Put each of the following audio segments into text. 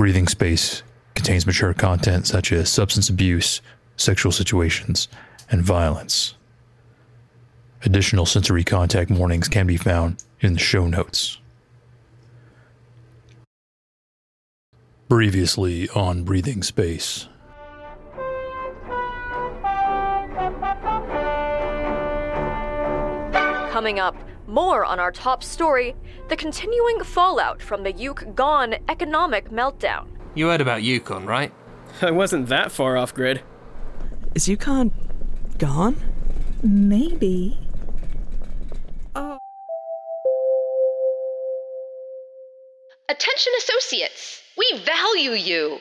Breathing space contains mature content such as substance abuse, sexual situations, and violence. Additional sensory contact warnings can be found in the show notes. Previously on Breathing Space. Coming up, more on our top story the continuing fallout from the YuKon economic meltdown. You heard about YuKon, right? I wasn't that far off grid. Is YuKon gone? Maybe. Oh. Attention associates, we value you.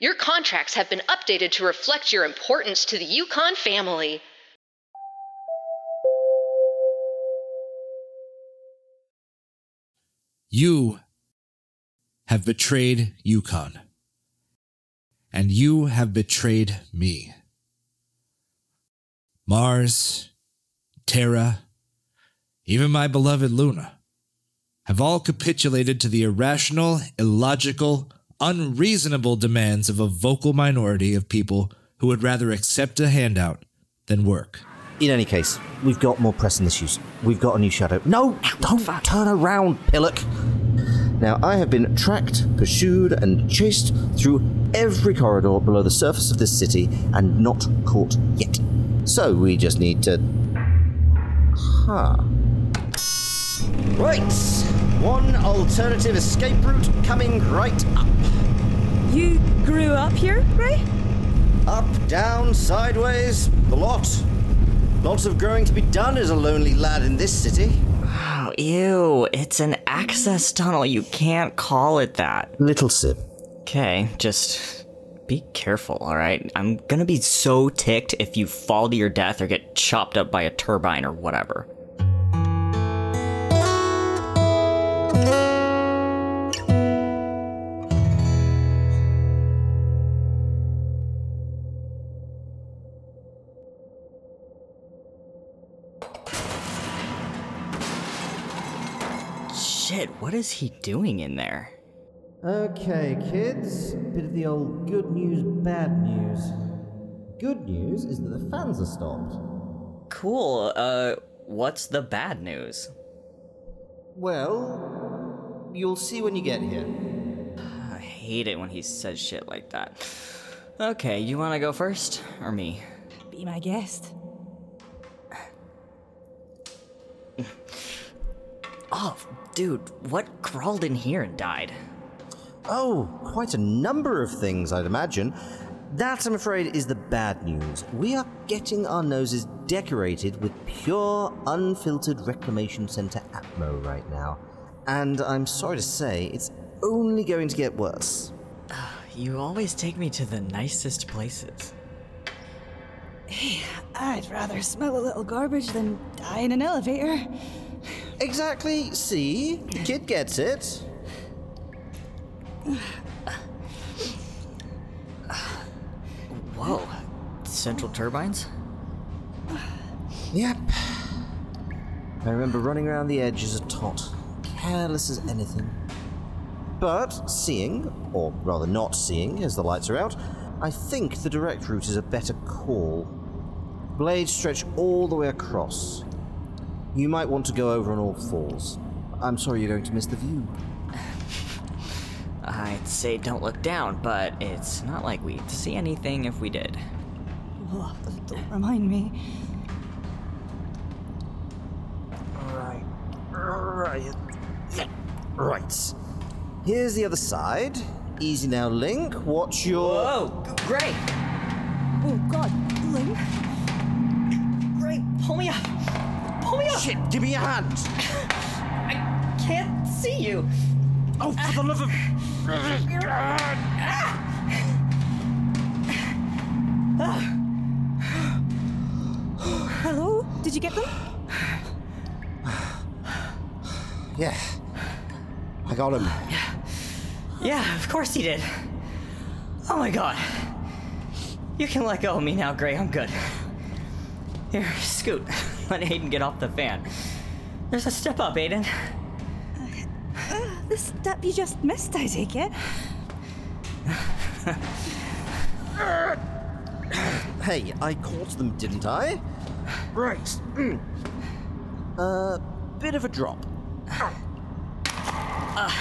Your contracts have been updated to reflect your importance to the YuKon family. You have betrayed YuKon. And you have betrayed me. Mars, Terra, even my beloved Luna have all capitulated to the irrational, illogical, unreasonable demands of a vocal minority of people who would rather accept a handout than work. In any case, we've got more pressing issues. We've got a new shadow. No, don't turn around, Pillock. Now, I have been tracked, pursued, and chased through every corridor below the surface of this city and not caught yet. So we just need to. Huh. Right! One alternative escape route coming right up. You grew up here, Ray? Up, down, sideways, the lot. Lots of growing to be done as a lonely lad in this city. Oh, ew. It's an access tunnel. You can't call it that. Little sip. Okay, just be careful, alright? I'm gonna be so ticked if you fall to your death or get chopped up by a turbine or whatever. What is he doing in there? Okay, kids. Bit of the old good news, bad news. Good news is that the fans are stopped. Cool, uh, what's the bad news? Well, you'll see when you get here. I hate it when he says shit like that. Okay, you wanna go first? Or me? Be my guest. Oh, dude, what crawled in here and died? Oh, quite a number of things, I'd imagine. That, I'm afraid, is the bad news. We are getting our noses decorated with pure, unfiltered Reclamation Center Atmo right now. And I'm sorry to say, it's only going to get worse. You always take me to the nicest places. Hey, I'd rather smell a little garbage than die in an elevator. Exactly, see? The kid gets it. Whoa, central turbines? Yep. I remember running around the edge as a tot, careless as anything. But seeing, or rather not seeing, as the lights are out, I think the direct route is a better call. Blades stretch all the way across. You might want to go over on all fours. I'm sorry you're going to miss the view. I'd say don't look down, but it's not like we'd see anything if we did. Oh, don't remind me. Right. Right. Yeah. Right. Here's the other side. Easy now, Link. Watch your. Whoa, G- Gray! Oh god, Link. Great, pull me up! Pull me up! Shit, give me a hand! I can't see you! Oh, for the love of. Hello? Did you get them? Yeah. I got him. Yeah, of course he did. Oh my god. You can let go of me now, Gray. I'm good. Here, scoot. Let Aiden get off the fan. There's a step up, Aiden. Uh, the step you just missed, I take it. hey, I caught them, didn't I? Right. A uh, bit of a drop.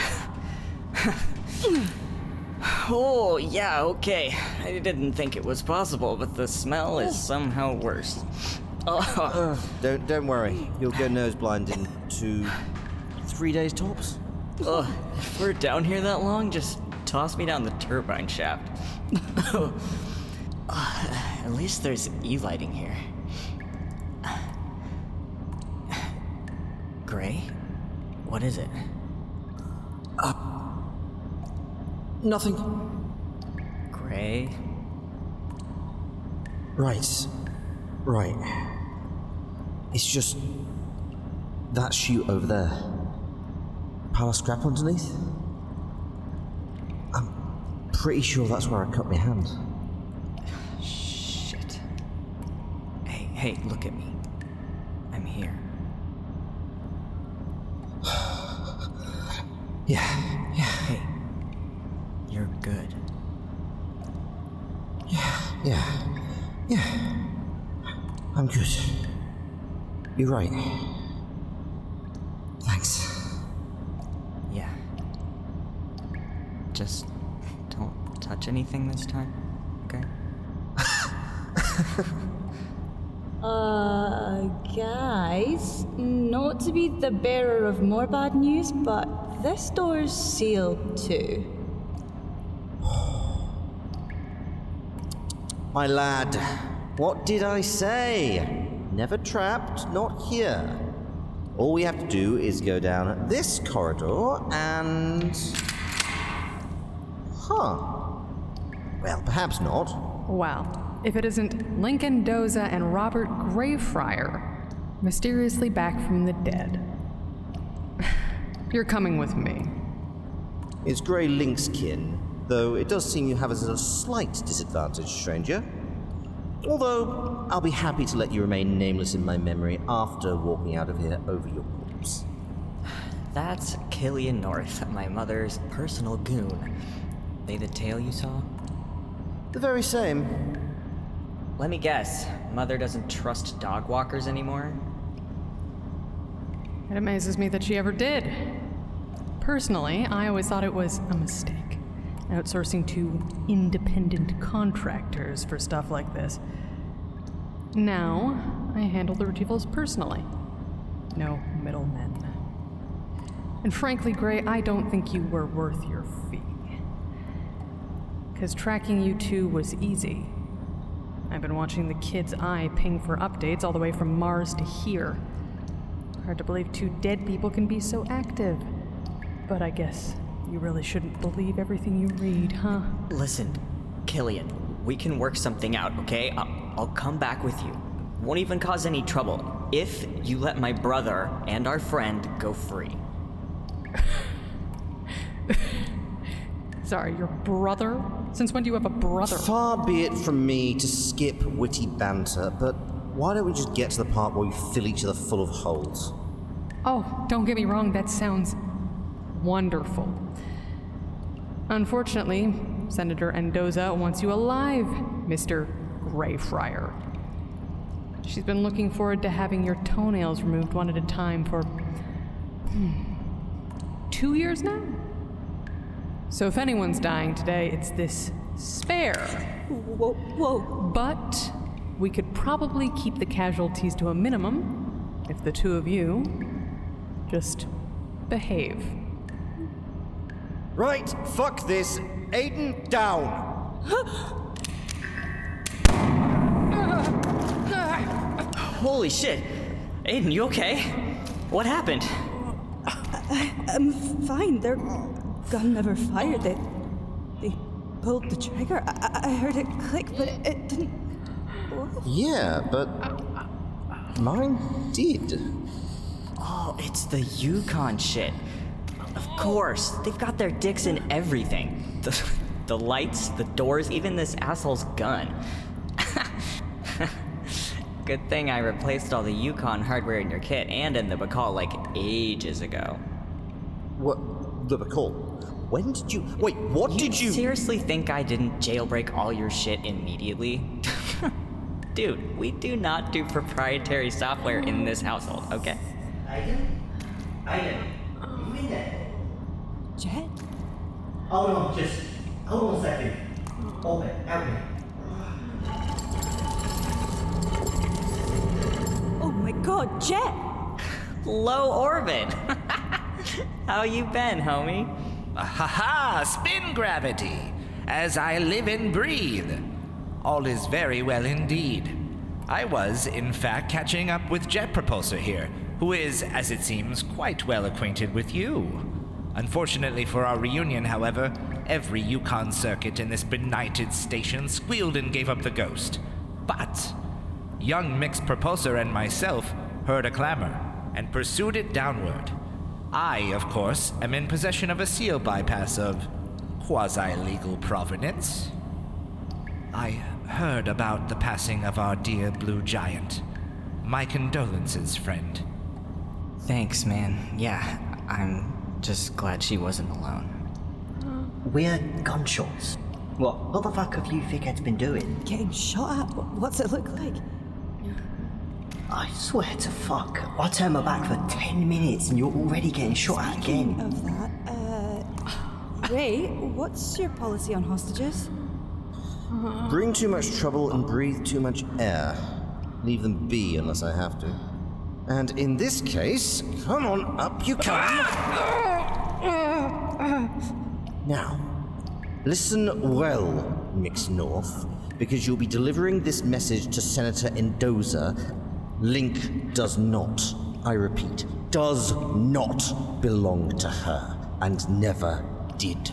Oh, yeah, okay. I didn't think it was possible, but the smell is somehow worse. Oh, Don't don't worry. You'll go nose blind in two, three days tops. ugh. if we're down here that long, just toss me down the turbine shaft. Ah, At least there's E lighting here. Gray? What is it? Uh, Nothing. Gray? Right. Right. It's just that chute over there. Pile of scrap underneath. I'm pretty sure that's where I cut my hand. Shit. Hey, hey, look at me. I'm here. Yeah, yeah, Hey, you're good. Yeah, yeah, yeah. I'm good. You're right. Thanks. Yeah. Just don't touch anything this time, okay? Uh, guys, not to be the bearer of more bad news, but this door's sealed too. My lad, what did I say? Never trapped, not here. All we have to do is go down this corridor and. Huh. Well, perhaps not. Well, if it isn't Lincoln Endoza and Robert Greyfriar, mysteriously back from the dead. You're coming with me. It's Grey Lynxkin, though it does seem you have us at a slight disadvantage, stranger. Although, I'll be happy to let you remain nameless in my memory after walking out of here over your corpse. That's Killian North, my mother's personal goon. They the tail you saw? The very same. Let me guess, Mother doesn't trust dog walkers anymore? It amazes me that she ever did. Personally, I always thought it was a mistake. Outsourcing to independent contractors for stuff like this. Now, I handle the retrievals personally. No middlemen. And frankly, Gray, I don't think you were worth your fee. Because tracking you two was easy. I've been watching the kid's eye ping for updates all the way from Mars to here. Hard to believe two dead people can be so active. But I guess you really shouldn't believe everything you read, huh? Listen, Killian, we can work something out, okay? I'll, I'll come back with you. Won't even cause any trouble if you let my brother and our friend go free. Sorry, your brother? Since when do you have a brother? Far be it from me to skip witty banter, but why don't we just get to the part where we fill each other full of holes? Oh, don't get me wrong, that sounds wonderful. Unfortunately, Senator Endoza wants you alive, Mr. Greyfriar. She's been looking forward to having your toenails removed one at a time for. hmm, two years now? So if anyone's dying today, it's this spare. Whoa, whoa. But we could probably keep the casualties to a minimum if the two of you just behave. Right, fuck this. Aiden, down! Holy shit! Aiden, you okay? What happened? Uh, I'm fine. Their gun never fired. They, they pulled the trigger. I, I I heard it click, but it, it didn't. Yeah, but. Mine did. Oh, it's the YuKon shit. Of course, they've got their dicks in everything. The, the lights, the doors, even this asshole's gun. Good thing I replaced all the YuKon hardware in your kit and in the Bacall like ages ago. What? The McCall? When did you. Wait, what did you. seriously think I didn't jailbreak all your shit immediately? Dude, we do not do proprietary software in this household, okay? Aiden? Aiden? You in there? Jet? Hold on, just. Hold on a second. Orbit, help me. Oh my god, Jet! Low orbit! How you been, homie? Ha ha! Spin gravity! As I live and breathe. All is very well indeed. I was, in fact, catching up with Jet Propulsor here, who is, as it seems, quite well acquainted with you. Unfortunately for our reunion, however, every YuKon circuit in this benighted station squealed and gave up the ghost. But young Mixed Propulsor and myself heard a clamor and pursued it downward. I, of course, am in possession of a seal bypass of quasi legal provenance. I heard about the passing of our dear blue giant. My condolences, friend. Thanks, man. Yeah, I'm just glad she wasn't alone. We're gunshots. What? What the fuck have you thickheads been doing? Getting shot at? What's it look like? I swear to fuck. I turned my back for 10 minutes and you're already getting shot at Speaking again. of that, uh. Ray, what's your policy on hostages? Bring too much trouble and breathe too much air. Leave them be unless I have to. And in this case, come on up you come. Now, listen well, Mix North, because you'll be delivering this message to Senator Endoza. Link does not, I repeat, does not belong to her, and never did.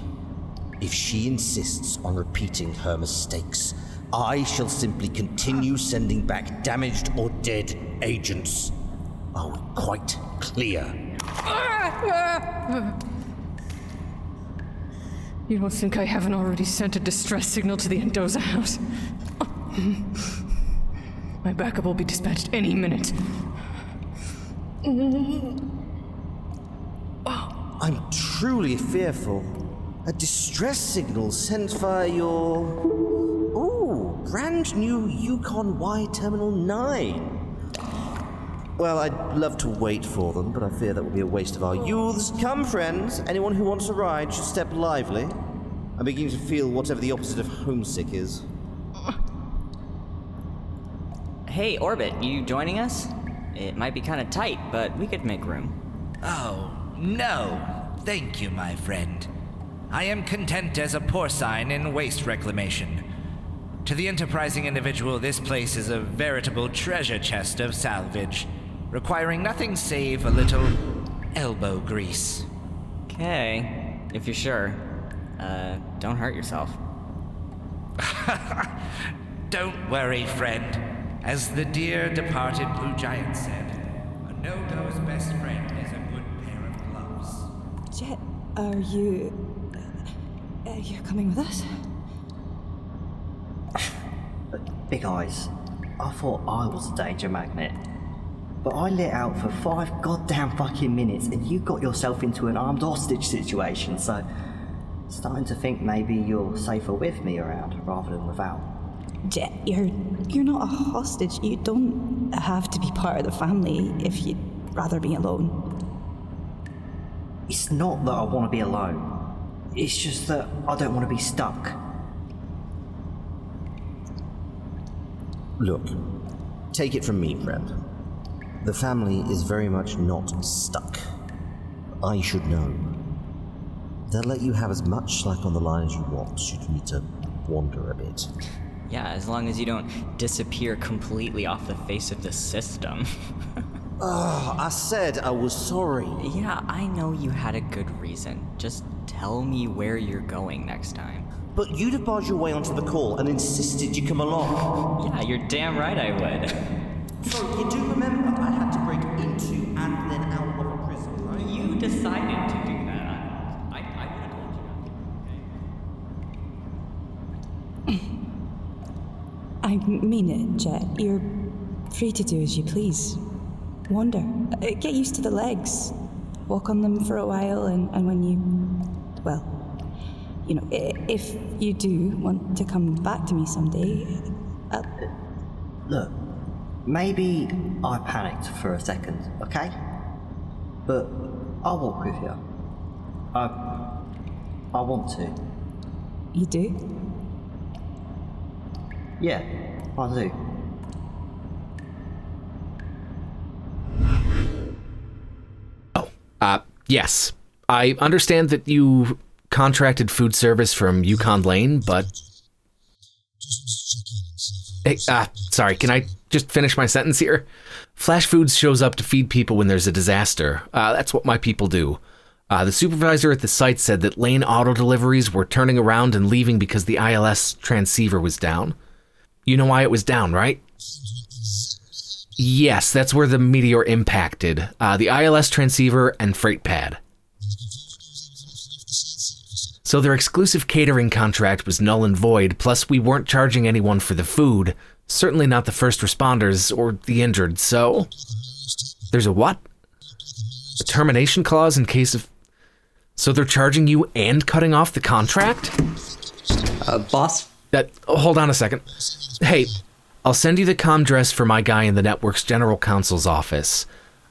If she insists on repeating her mistakes, I shall simply continue sending back damaged or dead agents. Oh, quite clear. You don't think I haven't already sent a distress signal to the Endoza house? My backup will be dispatched any minute. I'm truly fearful. A distress signal sent via your. Ooh, brand new YuKon Y Terminal 9. Well, I'd love to wait for them, but I fear that would be a waste of our youths. Come, friends. Anyone who wants a ride should step lively. I'm beginning to feel whatever the opposite of homesick is. Hey, Orbit, you joining us? It might be kind of tight, but we could make room. Oh, no. Thank you, my friend. I am content as a porcine in waste reclamation. To the enterprising individual, this place is a veritable treasure chest of salvage, requiring nothing save a little elbow grease. Okay, if you're sure. Uh, don't hurt yourself. Don't worry, friend. As the dear departed Blue Giant said, a no-go's best friend is a good pair of gloves. Jet, are you. Uh, you're coming with us? Big eyes. I thought I was a danger magnet. But I lit out for five goddamn fucking minutes and you got yourself into an armed hostage situation, so. Starting to think maybe you're safer with me around rather than without. Jet, you're. You're not a hostage. You don't have to be part of the family if you'd rather be alone. It's not that I want to be alone. It's just that I don't want to be stuck. Look, take it from me, friend. The family is very much not stuck. I should know. They'll let you have as much slack on the line as you want should you need to wander a bit. Yeah, as long as you don't disappear completely off the face of the system. Oh, I said I was sorry. yeah, I know you had a good reason. Just tell me where you're going next time. But you'd have barged your way onto the call and insisted you come along. Yeah, you're damn right I would. So you do remember I had to break into and then out of a prison, right? you decided to do that. I, I would have told you not I mean it, Jet. You're free to do as you please. Wander. Uh, Get used to the legs. Walk on them for a while, and, and when you. Well, you know, if you do want to come back to me someday, uh, Look, maybe I panicked for a second, okay? But I'll walk with you. I. I want to. you do. Yeah, I do. Oh, uh, yes. I understand that you contracted food service from YuKon Lane, but. Hey, uh, sorry, can I just finish my sentence here? Flash Foods shows up to feed people when there's a disaster. Uh, that's what my people do. Uh, the supervisor at the site said that Lane auto deliveries were turning around and leaving because the ILS transceiver was down. You know why it was down, right? Yes, that's where the meteor impacted. Uh, the ILS transceiver and freight pad. So their exclusive catering contract was null and void, plus we weren't charging anyone for the food, certainly not the first responders or the injured, so. There's a what? A termination clause in case of. So they're charging you and cutting off the contract? Uh, boss? That. oh, hold on a second. Hey, I'll send you the com dress for my guy in the network's general counsel's office.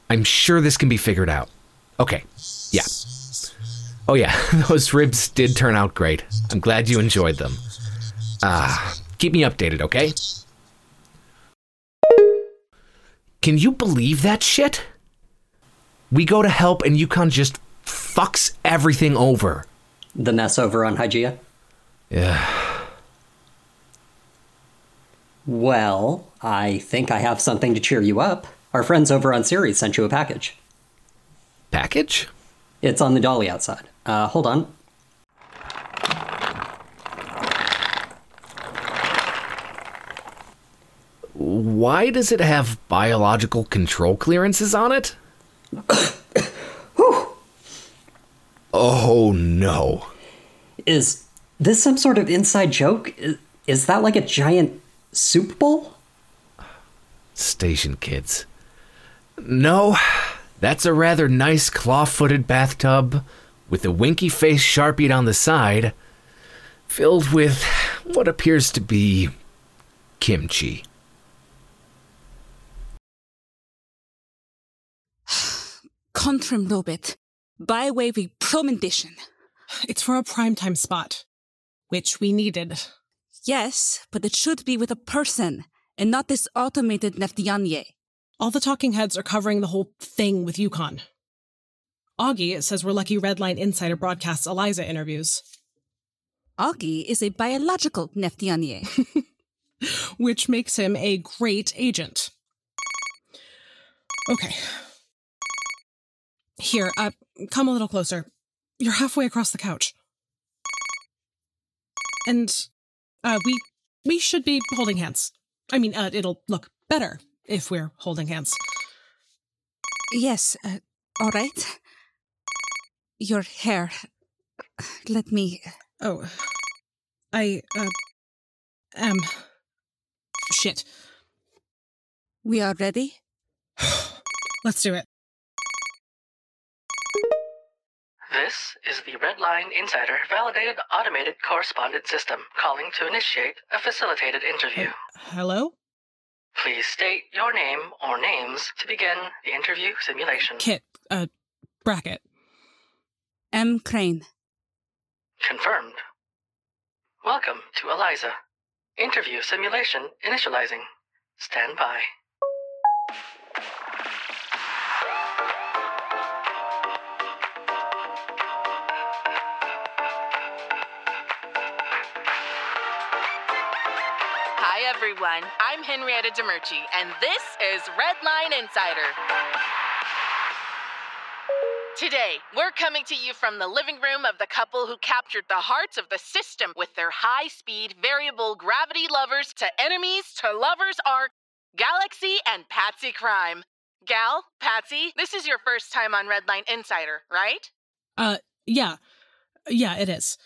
I'm sure this can be figured out. Okay, yeah. Oh, yeah, those ribs did turn out great. I'm glad you enjoyed them. Ah, keep me updated, okay? Can you believe that shit? We go to help and YuKon just fucks everything over. The mess over on Hygeia? Yeah. Well, I think I have something to cheer you up. Our friends over on Ceres sent you a package. Package? It's on the dolly outside. Uh, hold on. Why does it have biological control clearances on it? oh no. Is this some sort of inside joke? Is, that like a giant soup bowl? Station kids. No, that's a rather nice claw footed bathtub with a winky face sharpied on the side, filled with what appears to be kimchi. Contrim Robit, Bywavy Promendition. It's for a primetime spot, which we needed. Yes, but it should be with a person and not this automated Neftianye. All the talking heads are covering the whole thing with YuKon. Augie says we're lucky Redline Insider broadcasts Eliza interviews. Augie is a biological Neftianye. which makes him a great agent. Okay. Here, uh, come a little closer. You're halfway across the couch. And, uh, we, we should be holding hands. I mean, uh, it'll look better if we're holding hands. yes, uh, all right. Your hair. Let me. Oh. I, uh, am. Shit. We are ready? Let's do it. This is the Redline Insider Validated Automated Correspondent System calling to initiate a facilitated interview. Hello? Please state your name or names to begin the interview simulation. Kit, uh, bracket. M. Crane. Confirmed. Welcome to Eliza. Interview simulation initializing. Stand by. Everyone. I'm Henrietta Demerci, and this is Redline Insider. Today, we're coming to you from the living room of the couple who captured the hearts of the system with their high speed, variable gravity lovers to enemies to lovers arc, Galaxy and Patsy Crime. Gal, Patsy, this is your first time on Redline Insider, right? Uh, yeah. Yeah, it is.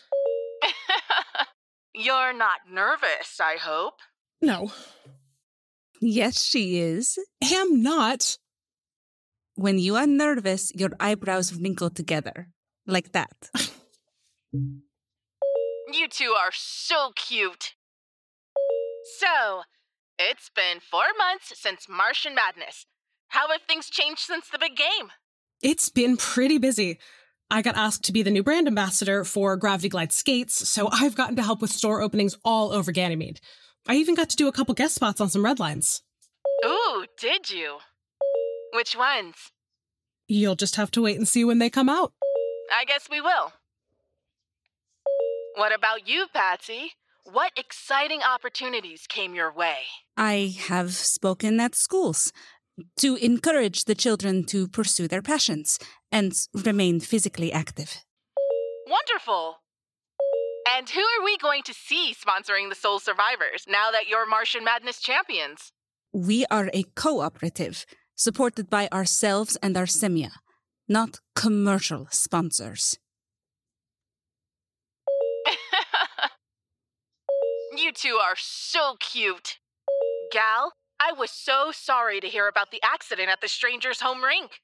You're not nervous, I hope. No. Yes, she is. I am not. When you are nervous, your eyebrows wrinkle together. Like that. You two are so cute. So, it's been four months since Martian Madness. How have things changed since the big game? It's been pretty busy. I got asked to be the new brand ambassador for Gravity Glide skates, so I've gotten to help with store openings all over Ganymede. I even got to do a couple guest spots on some red lines. Ooh, did you? Which ones? You'll just have to wait and see when they come out. I guess we will. What about you, Patsy? What exciting opportunities came your way? I have spoken at schools to encourage the children to pursue their passions and remain physically active. Wonderful! And who are we going to see sponsoring the Soul Survivors now that you're Martian Madness champions? We are a cooperative supported by ourselves and our semia, not commercial sponsors. you two are so cute. Gal, I was so sorry to hear about the accident at the stranger's home rink.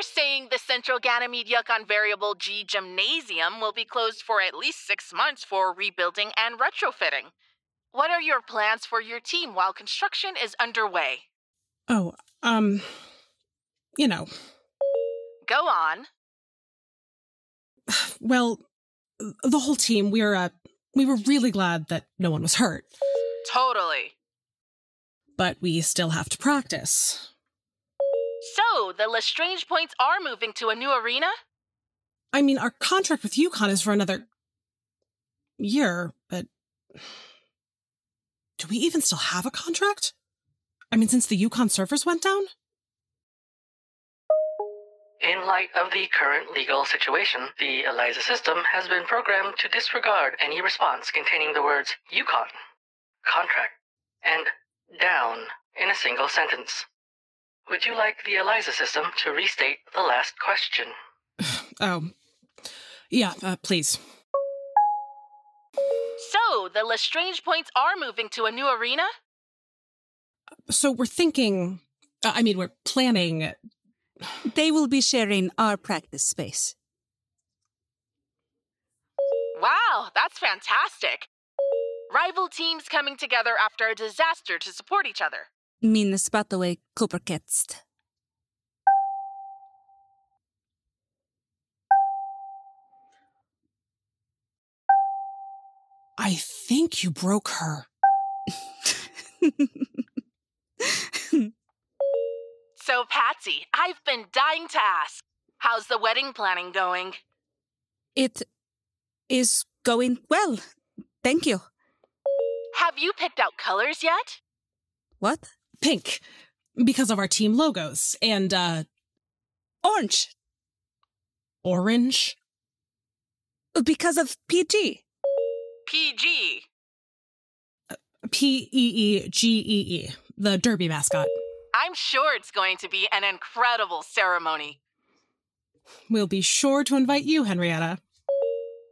They're saying the Central Ganymede YuKon Variable G Gymnasium will be closed for at least six months for rebuilding and retrofitting. What are your plans for your team while construction is underway? Oh, um, you know. Go on. Well, the whole team, we're, uh, we were really glad that no one was hurt. Totally. But we still have to practice. So, the Lestrange points are moving to a new arena? I mean, our contract with YuKon is for another year, but do we even still have a contract? I mean, since the YuKon servers went down? In light of the current legal situation, the ELIZA system has been programmed to disregard any response containing the words YuKon, contract, and down in a single sentence. Would you like the ELIZA system to restate the last question? oh, yeah, uh, please. So, the Lestrange points are moving to a new arena? So, we're thinking, uh, I mean, we're planning. They will be sharing our practice space. Wow, that's fantastic. Rival teams coming together after a disaster to support each other. Min spataway Cooperketst. I think you broke her. so, Patsy, I've been dying to ask how's the wedding planning going? It is going well. Thank you. Have you picked out colors yet? What? Pink, because of our team logos, and, uh. Orange. Orange? Because of PG. PG. P E E G E E, the Derby mascot. I'm sure it's going to be an incredible ceremony. We'll be sure to invite you, Henrietta.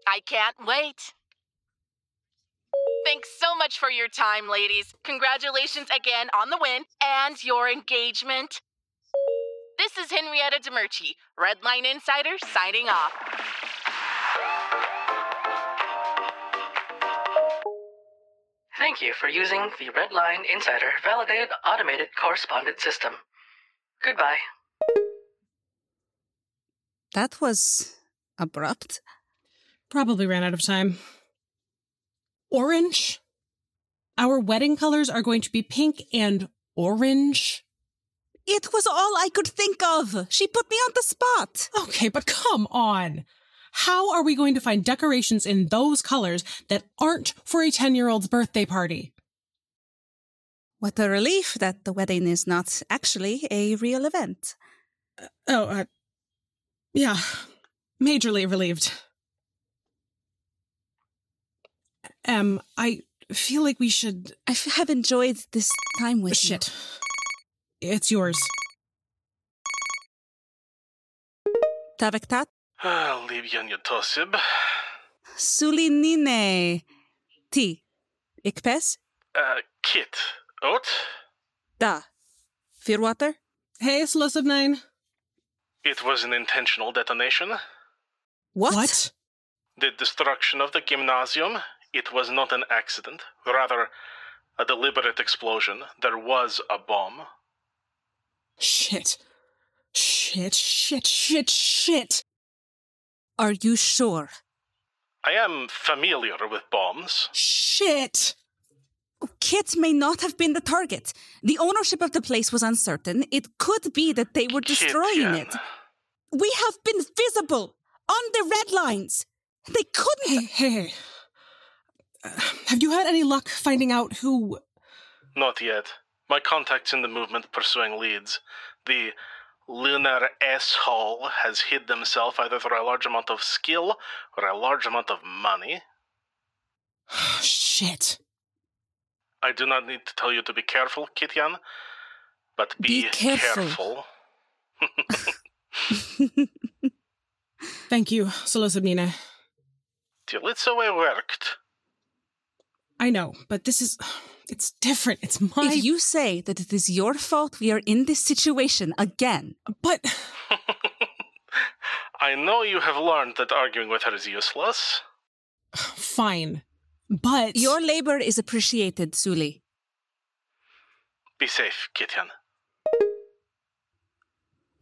I can't wait. Thanks so much for your time, ladies. Congratulations again on the win and your engagement. This is Henrietta Demerci, Redline Insider, signing off. Thank you for using the Redline Insider Validated Automated Correspondent System. Goodbye. That was abrupt. Probably ran out of time. Orange? Our wedding colors are going to be pink and orange. It was all I could think of. She put me on the spot. Okay, but come on. How are we going to find decorations in those colors that aren't for a 10 year old's birthday party? What a relief that the wedding is not actually a real event. Uh, oh, uh, yeah, majorly relieved. Um, I feel like we should. I have enjoyed this time with Shit. You. It's yours. Tavektat? Libyan Yotosib. Sulinine. Ti. Ikpes? Uh, Kit. Ot? Da. Firwater? Hey, Slosib 9. It was an intentional detonation. What? What? The destruction of the gymnasium, it was not an accident, rather a deliberate explosion. There was a bomb. Shit. Shit, shit, shit, shit. Are you sure? I am familiar with bombs. Shit. Kit may not have been the target. The ownership of the place was uncertain. It could be that they were destroying it. We have been visible on the red lines. They couldn't. Hey, hey, hey. Have you had any luck finding out who. Not yet. My contacts in the movement pursuing leads. The lunar asshole has hid himself either through a large amount of skill or a large amount of money. Shit. I do not need to tell you to be careful, Kityan, but be, Be careful. careful. Thank you, Solosabnina. Till it's the way it worked. I know, but this is. It's different. It's my. If you say that it is your fault we are in this situation again. But. I know you have learned that arguing with her is useless. Fine. But. Your labor is appreciated, Suli. Be safe, Kityan.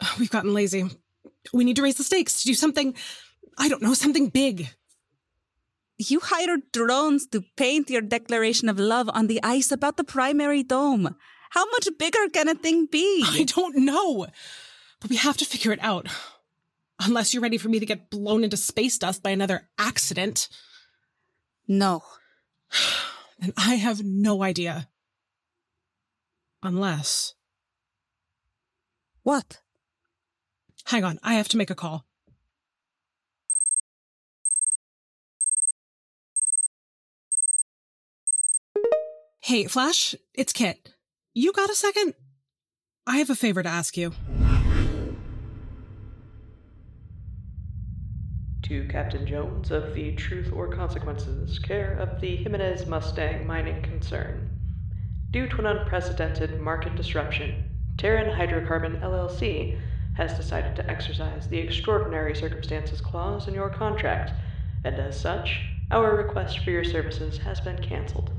We've gotten lazy. We need to raise the stakes to do something. I don't know, something big. You hired drones to paint your declaration of love on the ice about the primary dome. How much bigger can a thing be? I don't know. But we have to figure it out. Unless you're ready for me to get blown into space dust by another accident. No. And I have no idea. Unless. What? Hang on, I have to make a call. Hey, Flash, it's Kit. You got a second? I have a favor to ask you. To Captain Jones of the Truth or Consequences, care of the Jimenez Mustang mining concern. Due to an unprecedented market disruption, Terran Hydrocarbon LLC has decided to exercise the Extraordinary Circumstances Clause in your contract, and as such, our request for your services has been cancelled.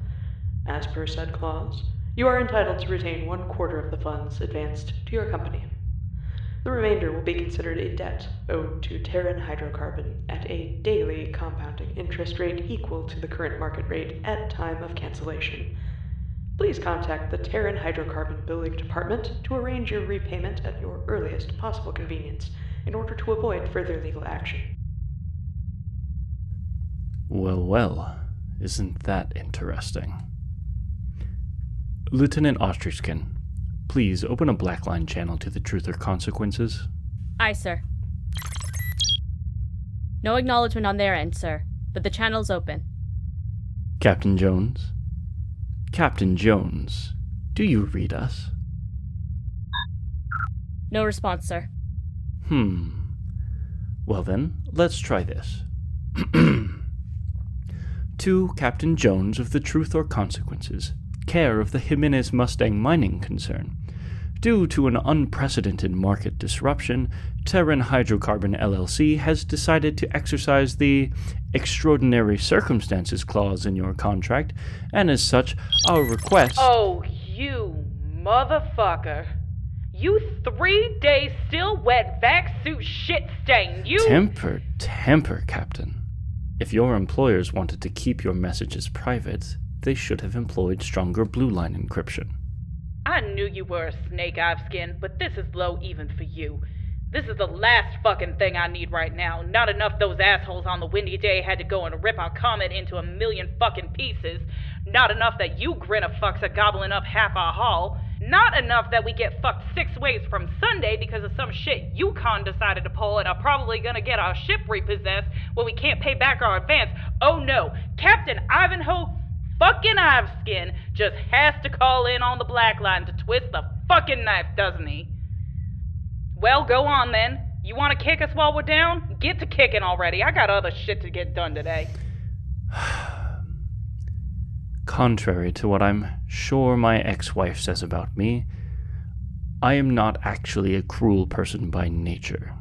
As per said clause, you are entitled to retain one quarter of the funds advanced to your company. The remainder will be considered a debt owed to Terran Hydrocarbon at a daily compounding interest rate equal to the current market rate at time of cancellation. Please contact the Terran Hydrocarbon Billing Department to arrange your repayment at your earliest possible convenience in order to avoid further legal action. Well, well, isn't that interesting? Lieutenant Ostrichkin, please open a Blackline channel to the Truth or Consequences. Aye, sir. No acknowledgement on their end, sir, but the channel's open. Captain Jones? Captain Jones, do you read us? No response, sir. Hmm. Well then, let's try this. to Captain Jones of the Truth or Consequences, care of the Jimenez Mustang mining concern. Due to an unprecedented market disruption, Terran Hydrocarbon LLC has decided to exercise the Extraordinary Circumstances clause in your contract, and as such, our request. Oh, you motherfucker. You three days still wet vac suit shit stain. You. Temper, temper, Captain. If your employers wanted to keep your messages private, they should have employed stronger blue line encryption. I knew you were a snake I've skinned, but this is low even for you. This is the last fucking thing I need right now. Not enough those assholes on the windy day had to go and rip our comet into a million fucking pieces. Not enough that you grin a fucks are gobbling up half our haul. Not enough that we get fucked six ways from Sunday because of some shit YuKon decided to pull and are probably gonna get our ship repossessed when we can't pay back our advance. Oh no, Captain Ivanhoe fucking Iveskin just has to call in on the black line to twist the fucking knife, doesn't he? Well, go on then. You want to kick us while we're down? Get to kicking already. I got other shit to get done today. Contrary to what I'm sure my ex wife says about me, I am not actually a cruel person by nature.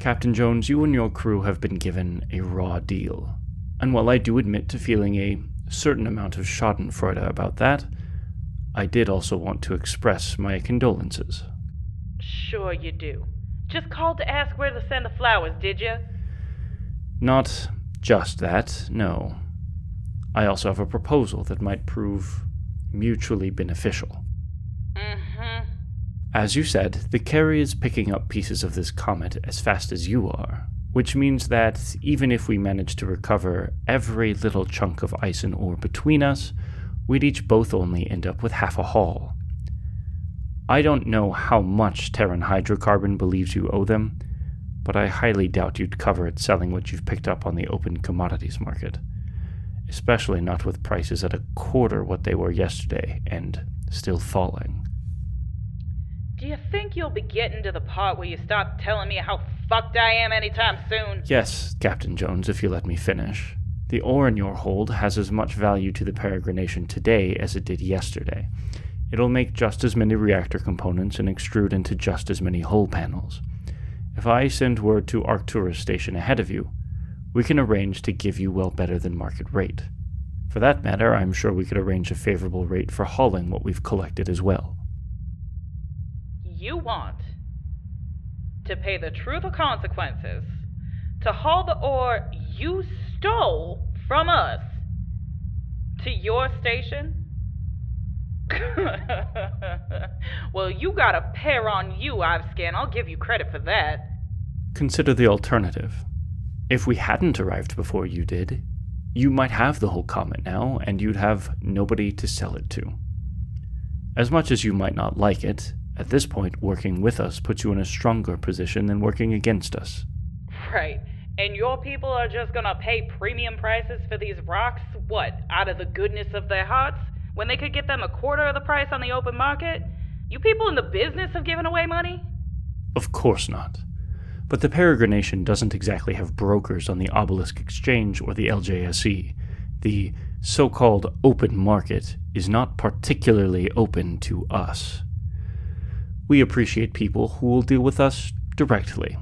Captain Jones, you and your crew have been given a raw deal. And while I do admit to feeling a certain amount of schadenfreude about that, I did also want to express my condolences. Sure you do. Just called to ask where to send the flowers, did you? Not just that, no. I also have a proposal that might prove mutually beneficial. Mm-hmm. As you said, the carry is picking up pieces of this comet as fast as you are, which means that even if we managed to recover every little chunk of ice and ore between us, we'd each both only end up with half a haul. I don't know how much Terran hydrocarbon believes you owe them, but I highly doubt you'd cover it selling what you've picked up on the open commodities market, especially not with prices at a quarter what they were yesterday and still falling. Do you think you'll be getting to the part where you start telling me how fucked I am anytime soon? Yes, Captain Jones, if you let me finish. The ore in your hold has as much value to the peregrination today as it did yesterday. It'll make just as many reactor components and extrude into just as many hull panels. If I send word to Arcturus Station ahead of you, we can arrange to give you well better than market rate. For that matter, I'm sure we could arrange a favorable rate for hauling what we've collected as well. You want to pay the truth or consequences to haul the ore you stole from us to your station? well, you got a pair on you, Ivescan. I'll give you credit for that. Consider the alternative. If we hadn't arrived before you did, you might have the whole comet now, and you'd have nobody to sell it to. As much as you might not like it, at this point, working with us puts you in a stronger position than working against us. Right. And your people are just gonna pay premium prices for these rocks, what, out of the goodness of their hearts? When they could get them a quarter of the price on the open market? You people in the business of giving away money? Of course not. But the Peregrination doesn't exactly have brokers on the Obelisk Exchange or the LJSE. The so called open market is not particularly open to us. We appreciate people who will deal with us directly.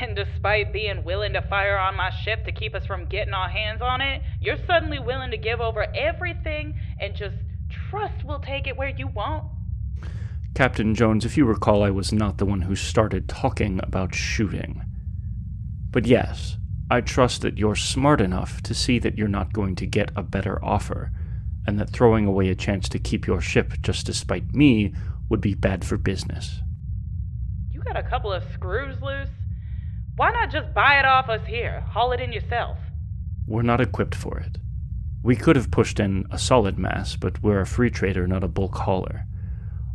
And despite being willing to fire on my ship to keep us from getting our hands on it, you're suddenly willing to give over everything and just trust we'll take it where you want? Captain Jones, if you recall, I was not the one who started talking about shooting. But yes, I trust that you're smart enough to see that you're not going to get a better offer, and that throwing away a chance to keep your ship just to spite me would be bad for business. You got a couple of screws loose? Why not just buy it off us here? Haul it in yourself. We're not equipped for it. We could have pushed in a solid mass, but we're a free trader, not a bulk hauler.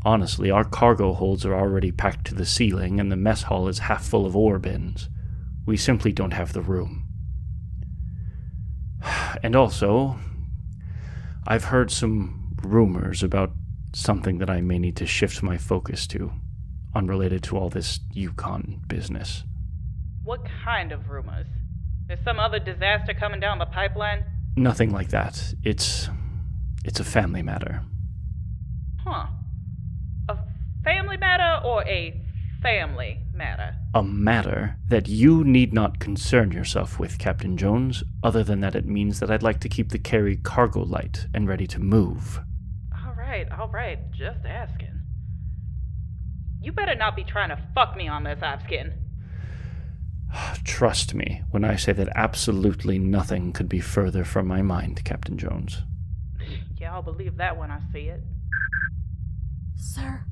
Honestly, our cargo holds are already packed to the ceiling, and the mess hall is half full of ore bins. We simply don't have the room. And also, I've heard some rumors about something that I may need to shift my focus to, unrelated to all this YuKon business. What kind of rumors? There's some other disaster coming down the pipeline? Nothing like that. It's. it's a family matter. Huh. A family matter or a family matter? A matter that you need not concern yourself with, Captain Jones, other than that it means that I'd like to keep the carry cargo light and ready to move. All right, all right, just asking. You better not be trying to fuck me on this, Iveskin. Trust me when I say that absolutely nothing could be further from my mind, Captain Jones. Yeah, I'll believe that when I see it. Sir,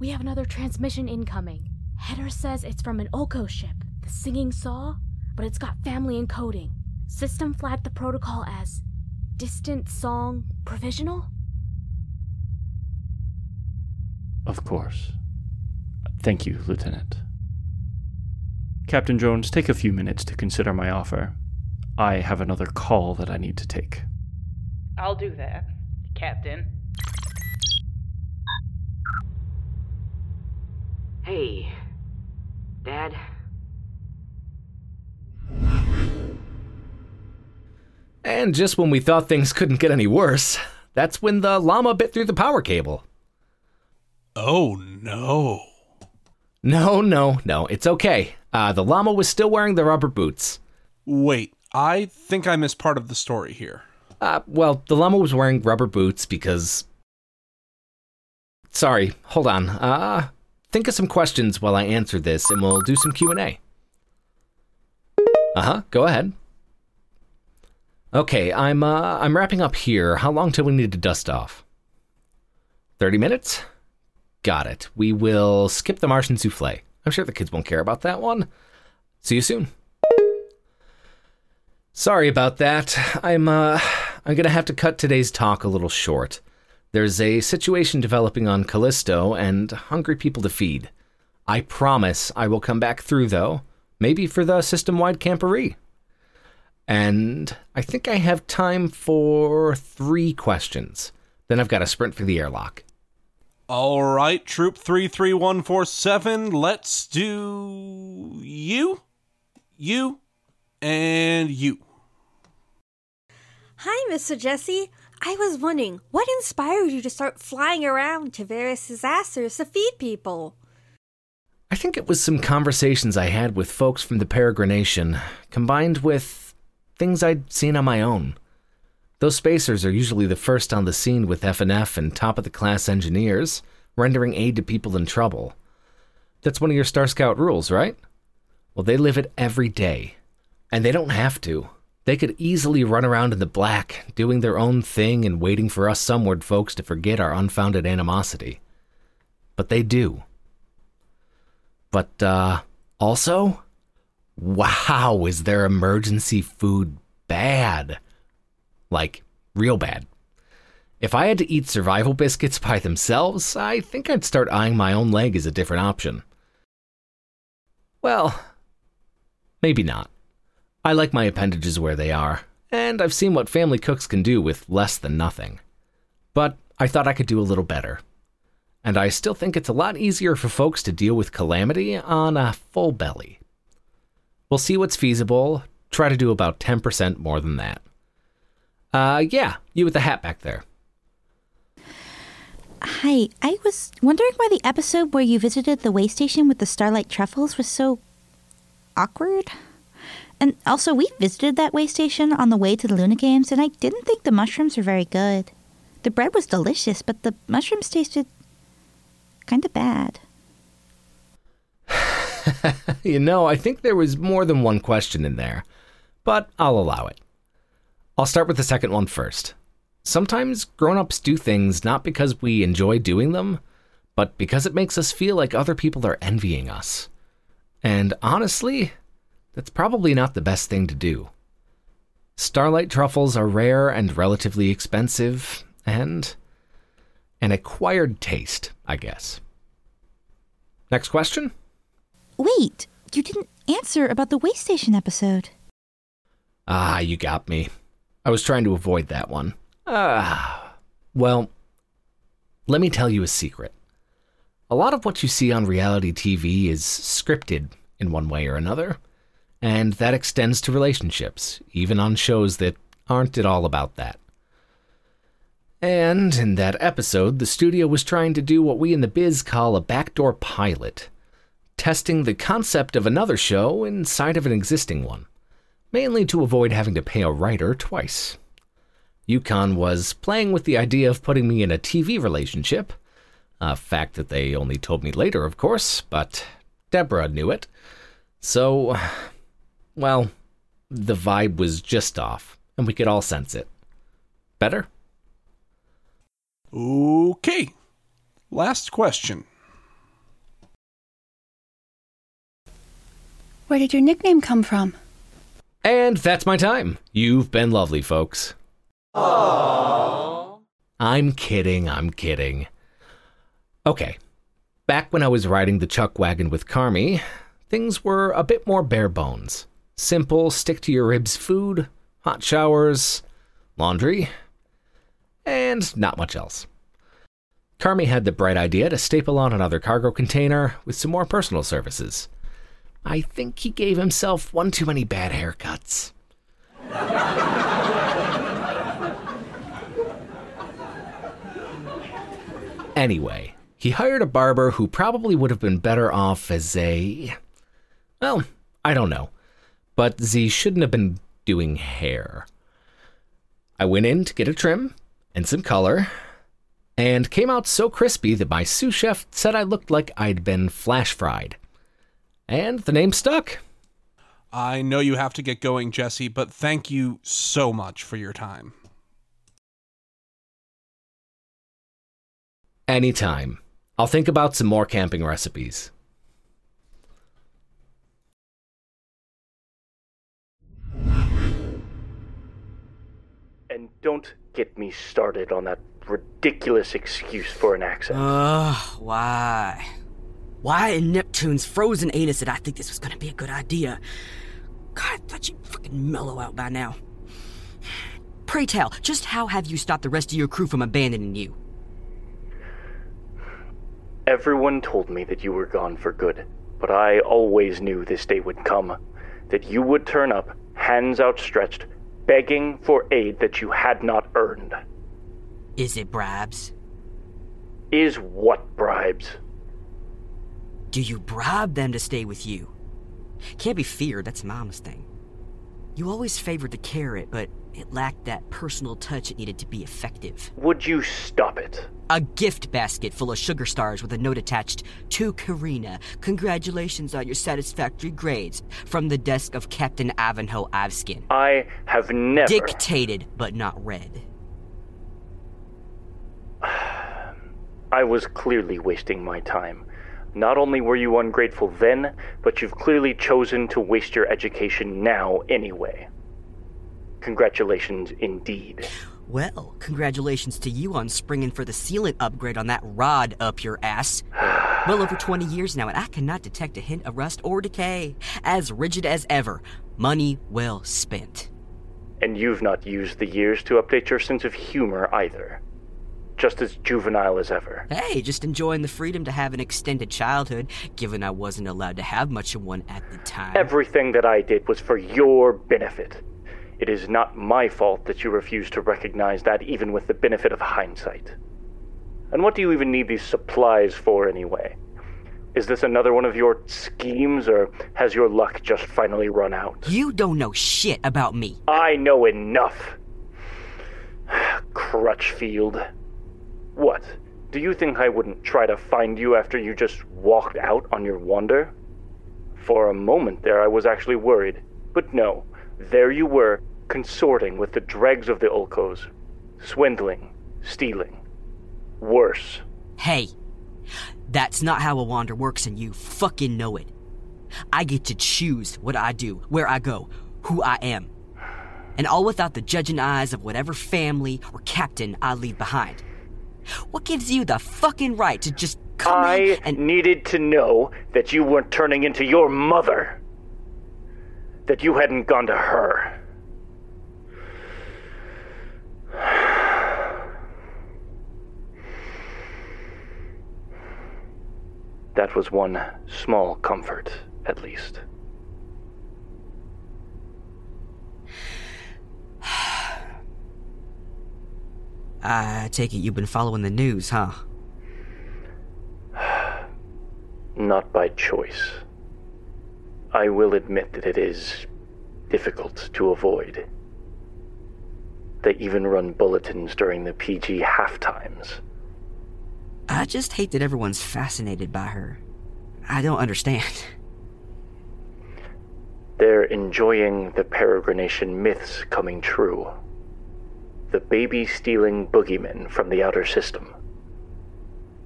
we have another transmission incoming. Header says it's from an Oko ship, the Singing Saw, but it's got family encoding. System flagged the protocol as distant song provisional? Of course. Thank you, Lieutenant. Captain Jones, take a few minutes to consider my offer. I have another call that I need to take. I'll do that, Captain. Hey, Dad. And just when we thought things couldn't get any worse, that's when the llama bit through the power cable. Oh no. No, no, no, it's okay. Uh, the llama was still wearing the rubber boots. Wait, I think I missed part of the story here. Uh, well, the llama was wearing rubber boots because. Sorry, hold on. Uh, think of some questions while I answer this, and we'll do some Q and A. Uh huh. Go ahead. Okay, I'm uh, I'm wrapping up here. How long till we need to dust off? Thirty minutes. Got it. We will skip the Martian souffle. I'm sure the kids won't care about that one. See you soon. Sorry about that. I'm uh I'm going to have to cut today's talk a little short. There's a situation developing on Callisto and hungry people to feed. I promise I will come back through though, maybe for the system-wide camporee. And I think I have time for 3 questions. Then I've got a sprint for the airlock. All right, Troop 33147, let's do you, you, and you. Hi, Mr. Jesse. I was wondering, what inspired you to start flying around to various disasters to feed people? I think it was some conversations I had with folks from the Peregrination, combined with things I'd seen on my own. Those spacers are usually the first on the scene with FNF and top of the class engineers, rendering aid to people in trouble. That's one of your Star Scout rules, right? Well, they live it every day. And they don't have to. They could easily run around in the black, doing their own thing and waiting for us sunward folks to forget our unfounded animosity. But they do. But, uh, also, wow, is their emergency food bad? Like, real bad. If I had to eat survival biscuits by themselves, I think I'd start eyeing my own leg as a different option. Well, maybe not. I like my appendages where they are, and I've seen what family cooks can do with less than nothing. But I thought I could do a little better. And I still think it's a lot easier for folks to deal with calamity on a full belly. We'll see what's feasible, try to do about 10% more than that. Uh, yeah, you with the hat back there. Hi, I was wondering why the episode where you visited the way station with the Starlight Truffles was so awkward. And also, we visited that way station on the way to the Luna Games, and I didn't think the mushrooms were very good. The bread was delicious, but the mushrooms tasted kind of bad. you know, I think there was more than one question in there, but I'll allow it. I'll start with the second one first. Sometimes grown ups do things not because we enjoy doing them, but because it makes us feel like other people are envying us. And honestly, that's probably not the best thing to do. Starlight truffles are rare and relatively expensive, and an acquired taste, I guess. Next question? Wait, you didn't answer about the way station episode. Ah, you got me. I was trying to avoid that one. Ah. Well, let me tell you a secret. A lot of what you see on reality TV is scripted in one way or another, and that extends to relationships, even on shows that aren't at all about that. And in that episode, the studio was trying to do what we in the biz call a backdoor pilot, testing the concept of another show inside of an existing one, mainly to avoid having to pay a writer twice. YuKon was playing with the idea of putting me in a TV relationship, a fact that they only told me later, of course, but Deborah knew it. So, well, the vibe was just off, and we could all sense it. Better? Okay. Last question. Where did your nickname come from? And that's my time. You've been lovely, folks. Aww. I'm kidding, I'm kidding. Okay. Back when I was riding the chuck wagon with Carmi, things were a bit more bare bones. Simple, stick to your ribs food, hot showers, laundry, and not much else. Carmi had the bright idea to staple on another cargo container with some more personal services. I think he gave himself one too many bad haircuts. Anyway, he hired a barber who probably would have been better off as a. Well, I don't know. But Z shouldn't have been doing hair. I went in to get a trim and some color, and came out so crispy that my sous chef said I looked like I'd been flash fried. And the name stuck. I know you have to get going, Jesse, but thank you so much for your time. Anytime. I'll think about some more camping recipes. And don't get me started on that ridiculous excuse for an accent. Ugh, why? Why in Neptune's frozen anus did I think this was gonna be a good idea? God, I thought you'd fucking mellow out by now. Pray tell, just how have you stopped the rest of your crew from abandoning you? Everyone told me that you were gone for good, but I always knew this day would come. That you would turn up, hands outstretched, begging for aid that you had not earned. Is it bribes? Is what bribes? Do you bribe them to stay with you? Can't be feared, that's Mama's thing. You always favored the carrot, but it lacked that personal touch it needed to be effective. Would you stop it? A gift basket full of sugar stars with a note attached to Karina. Congratulations on your satisfactory grades. From the desk of Captain Avanho Avskin. I have never. Dictated, but not read. I was clearly wasting my time. Not only were you ungrateful then, but you've clearly chosen to waste your education now anyway. Congratulations indeed. Well, congratulations to you on springing for the sealant upgrade on that rod up your ass. well over 20 years now, and I cannot detect a hint of rust or decay. As rigid as ever. Money well spent. And you've not used the years to update your sense of humor either. Just as juvenile as ever. Hey, just enjoying the freedom to have an extended childhood, given I wasn't allowed to have much of one at the time. Everything that I did was for your benefit. It is not my fault that you refuse to recognize that, even with the benefit of hindsight. And what do you even need these supplies for, anyway? Is this another one of your schemes, or has your luck just finally run out? You don't know shit about me. I know enough. Crutchfield. What? Do you think I wouldn't try to find you after you just walked out on your wander? For a moment there, I was actually worried. But no, there you were, consorting with the dregs of the Ulcos. Swindling, stealing. Worse. Hey, that's not how a wander works, and you fucking know it. I get to choose what I do, where I go, who I am. And all without the judging eyes of whatever family or captain I leave behind. What gives you the fucking right to just come I in and. needed to know that you weren't turning into your mother. That you hadn't gone to her. That was one small comfort, at least. I take it you've been following the news, huh? Not by choice. I will admit that it is difficult to avoid. They even run bulletins during the PG half times. I just hate that everyone's fascinated by her. I don't understand. They're enjoying the peregrination myths coming true. The baby stealing boogeyman from the outer system.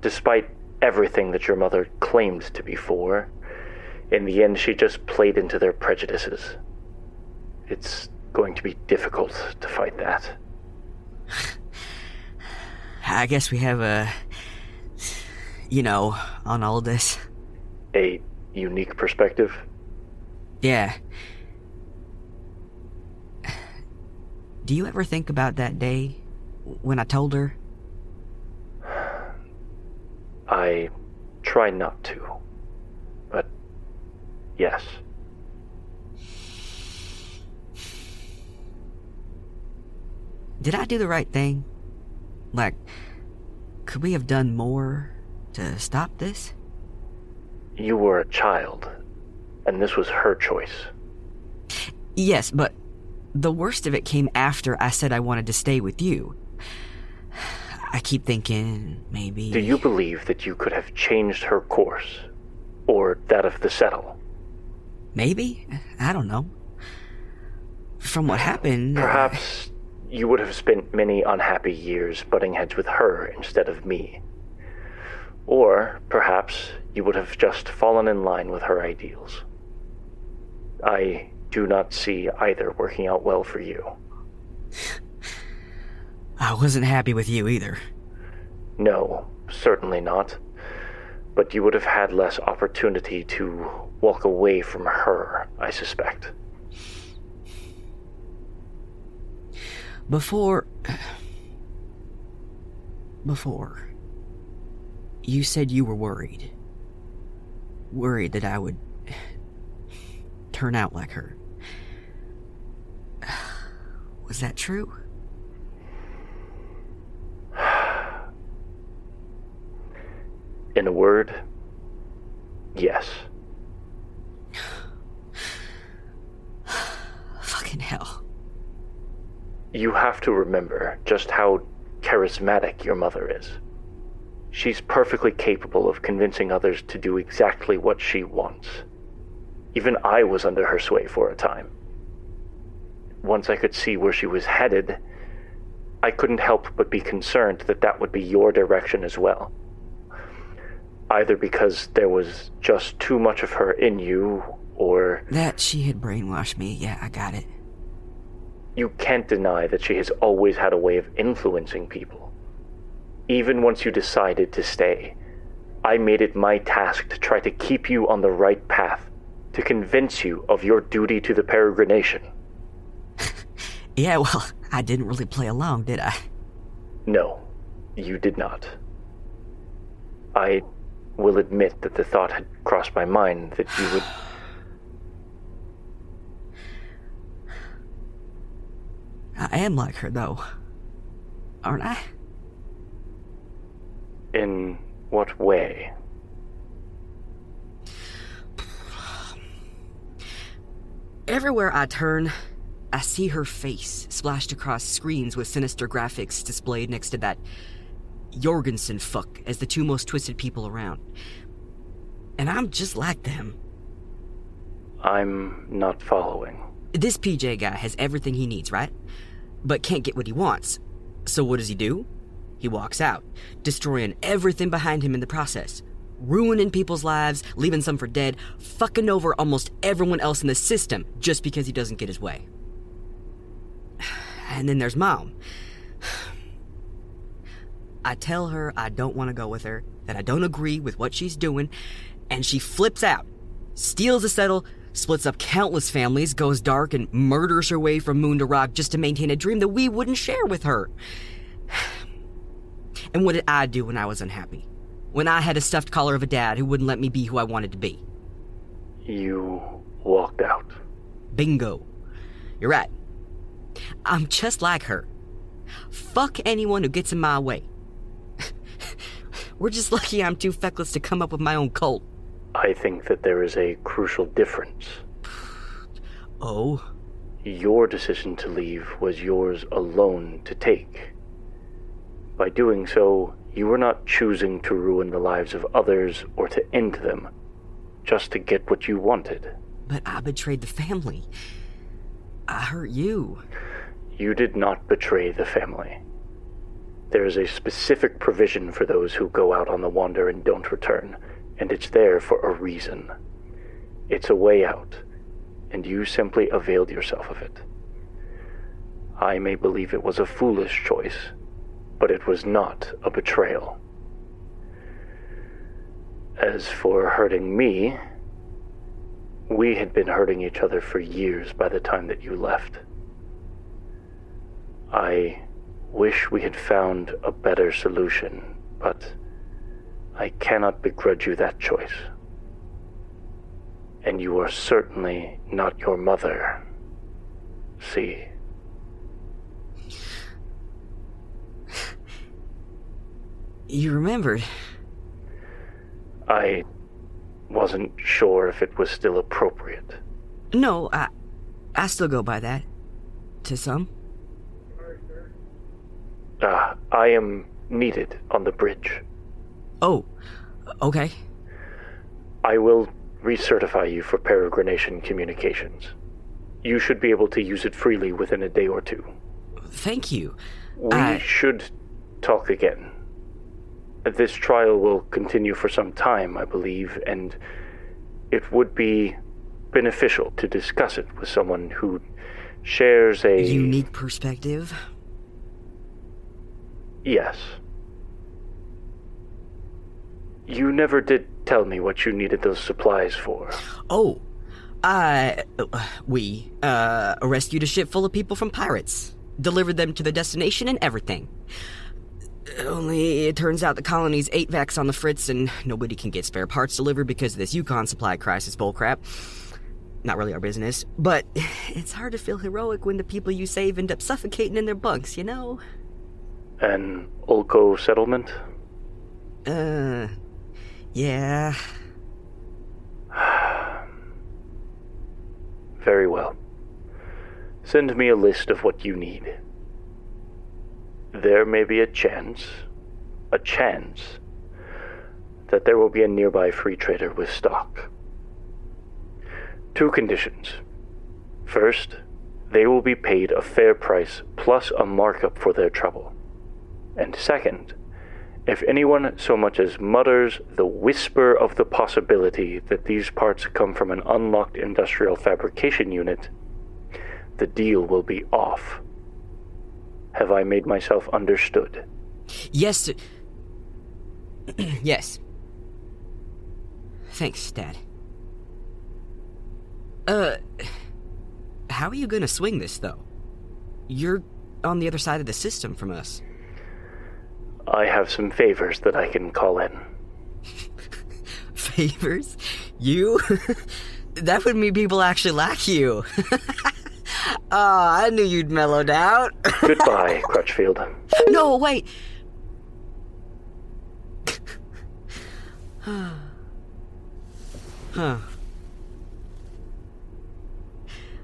Despite everything that your mother claimed to be for, in the end she just played into their prejudices. It's going to be difficult to fight that. I guess we have a. You know, on all this. A unique perspective? Yeah. Do you ever think about that day when I told her? I try not to. But yes. Did I do the right thing? Like, could we have done more to stop this? You were a child. and this was her choice. Yes, but the worst of it came after I said I wanted to stay with you. I keep thinking maybe. Do you believe that you could have changed her course? Or that of the settle? Maybe? I don't know. From what happened. Perhaps you would have spent many unhappy years butting heads with her instead of me. Or perhaps you would have just fallen in line with her ideals. I do not see either working out well for you. I wasn't happy with you either. No, certainly not. But you would have had less opportunity to walk away from her, I suspect. Before. Before. You said you were worried. Worried that I would. turn out like her. Was that true? In a word, yes. Fucking hell. You have to remember just how charismatic your mother is. She's perfectly capable of convincing others to do exactly what she wants. Even I was under her sway for a time. Once I could see where she was headed, I couldn't help but be concerned that that would be your direction as well. Either because there was just too much of her in you, or. That she had brainwashed me, yeah, I got it. You can't deny that she has always had a way of influencing people. Even once you decided to stay, I made it my task to try to keep you on the right path, to convince you of your duty to the peregrination. yeah, well, I didn't really play along, did I? No, you did not. I will admit that the thought had crossed my mind that you would. I am like her, though. Aren't I? In what way? Everywhere I turn, I see her face splashed across screens with sinister graphics displayed next to that Jorgenson fuck as the two most twisted people around. And I'm just like them. I'm not following. This PJ guy has everything he needs, right? But can't get what he wants. So what does he do? He walks out, destroying everything behind him in the process. Ruining people's lives, leaving some for dead, fucking over almost everyone else in the system just because he doesn't get his way. And then there's mom. I tell her I don't want to go with her, that I don't agree with what she's doing, and she flips out, steals a settle, splits up countless families, goes dark, and murders her way from moon to rock just to maintain a dream that we wouldn't share with her. And what did I do when I was unhappy? When I had a stuffed collar of a dad who wouldn't let me be who I wanted to be? You walked out. Bingo. You're right. I'm just like her. Fuck anyone who gets in my way. We're just lucky I'm too feckless to come up with my own cult. I think that there is a crucial difference. Oh? Your decision to leave was yours alone to take. By doing so, you were not choosing to ruin the lives of others or to end them, just to get what you wanted. But I betrayed the family. I hurt you. You did not betray the family. There is a specific provision for those who go out on the wander and don't return, and it's there for a reason. It's a way out, and you simply availed yourself of it. I may believe it was a foolish choice, but it was not a betrayal. As for hurting me, we had been hurting each other for years by the time that you left. I wish we had found a better solution, but I cannot begrudge you that choice. And you are certainly not your mother. See. You remembered. I wasn't sure if it was still appropriate. No, I, I still go by that. To some. Uh, I am needed on the bridge. Oh, okay. I will recertify you for peregrination communications. You should be able to use it freely within a day or two. Thank you. We I- should talk again. This trial will continue for some time, I believe, and it would be beneficial to discuss it with someone who shares a Unique perspective. Yes. You never did tell me what you needed those supplies for. Oh, I. we, uh, rescued a ship full of people from pirates, delivered them to their destination and everything. Only it turns out the colony's eight vacs on the fritz and nobody can get spare parts delivered because of this YuKon supply crisis bullcrap. Not really our business, but it's hard to feel heroic when the people you save end up suffocating in their bunks, you know? An Ulco settlement? Uh. Yeah. Very well. Send me a list of what you need. There may be a chance, a chance, that there will be a nearby free trader with stock. Two conditions. First, they will be paid a fair price plus a markup for their trouble. And second, if anyone so much as mutters the whisper of the possibility that these parts come from an unlocked industrial fabrication unit, the deal will be off. Have I made myself understood? Yes. yes. Thanks, Dad. Uh. How are you gonna swing this, though? You're on the other side of the system from us. I have some favors that I can call in. Favors? You? that would mean people actually like you. oh, I knew you'd mellowed out. Goodbye, Crutchfield. no, wait. huh.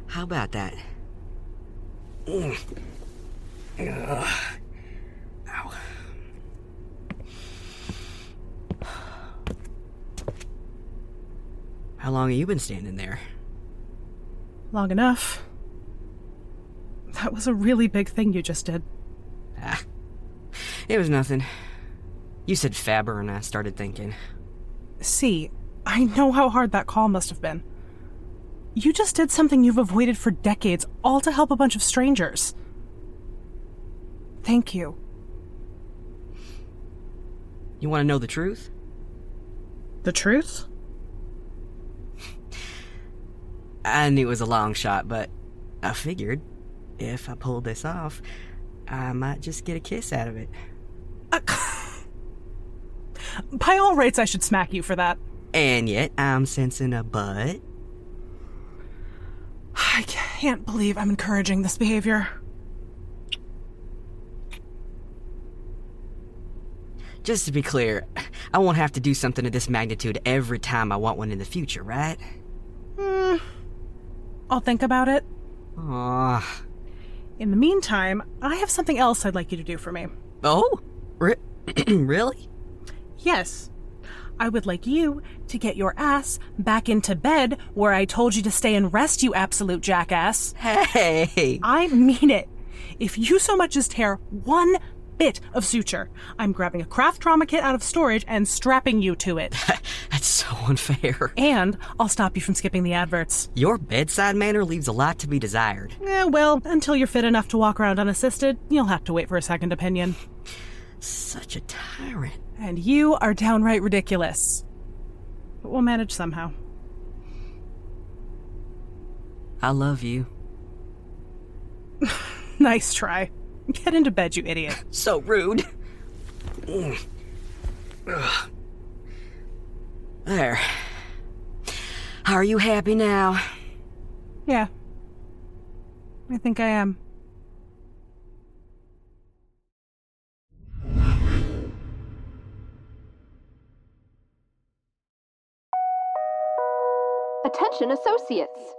How about that? Mm. Ow. How long have you been standing there? Long enough. That was a really big thing you just did. Ah. It was nothing. You said Faber, and I started thinking. See, I know how hard that call must have been. You just did something you've avoided for decades, all to help a bunch of strangers. Thank you. You want to know the truth? The truth? I knew it was a long shot, but I figured if I pull this off, I might just get a kiss out of it. By all rights, I should smack you for that. And yet, I'm sensing a butt. I can't believe I'm encouraging this behavior. Just to be clear, I won't have to do something of this magnitude every time I want one in the future, right? Hmm. I'll think about it. Aw. In the meantime, I have something else I'd like you to do for me. Oh? Re- really? Yes. I would like you to get your ass back into bed where I told you to stay and rest, you absolute jackass. Hey! I mean it. If you so much as tear one bit of suture, I'm grabbing a craft trauma kit out of storage and strapping you to it. That's so unfair. And I'll stop you from skipping the adverts. Your bedside manner leaves a lot to be desired. Eh, well, until you're fit enough to walk around unassisted, you'll have to wait for a second opinion. Such a tyrant. And you are downright ridiculous. But we'll manage somehow. I love you. nice try. Get into bed, you idiot. So rude. There. Are you happy now? Yeah. I think I am. Attention, associates!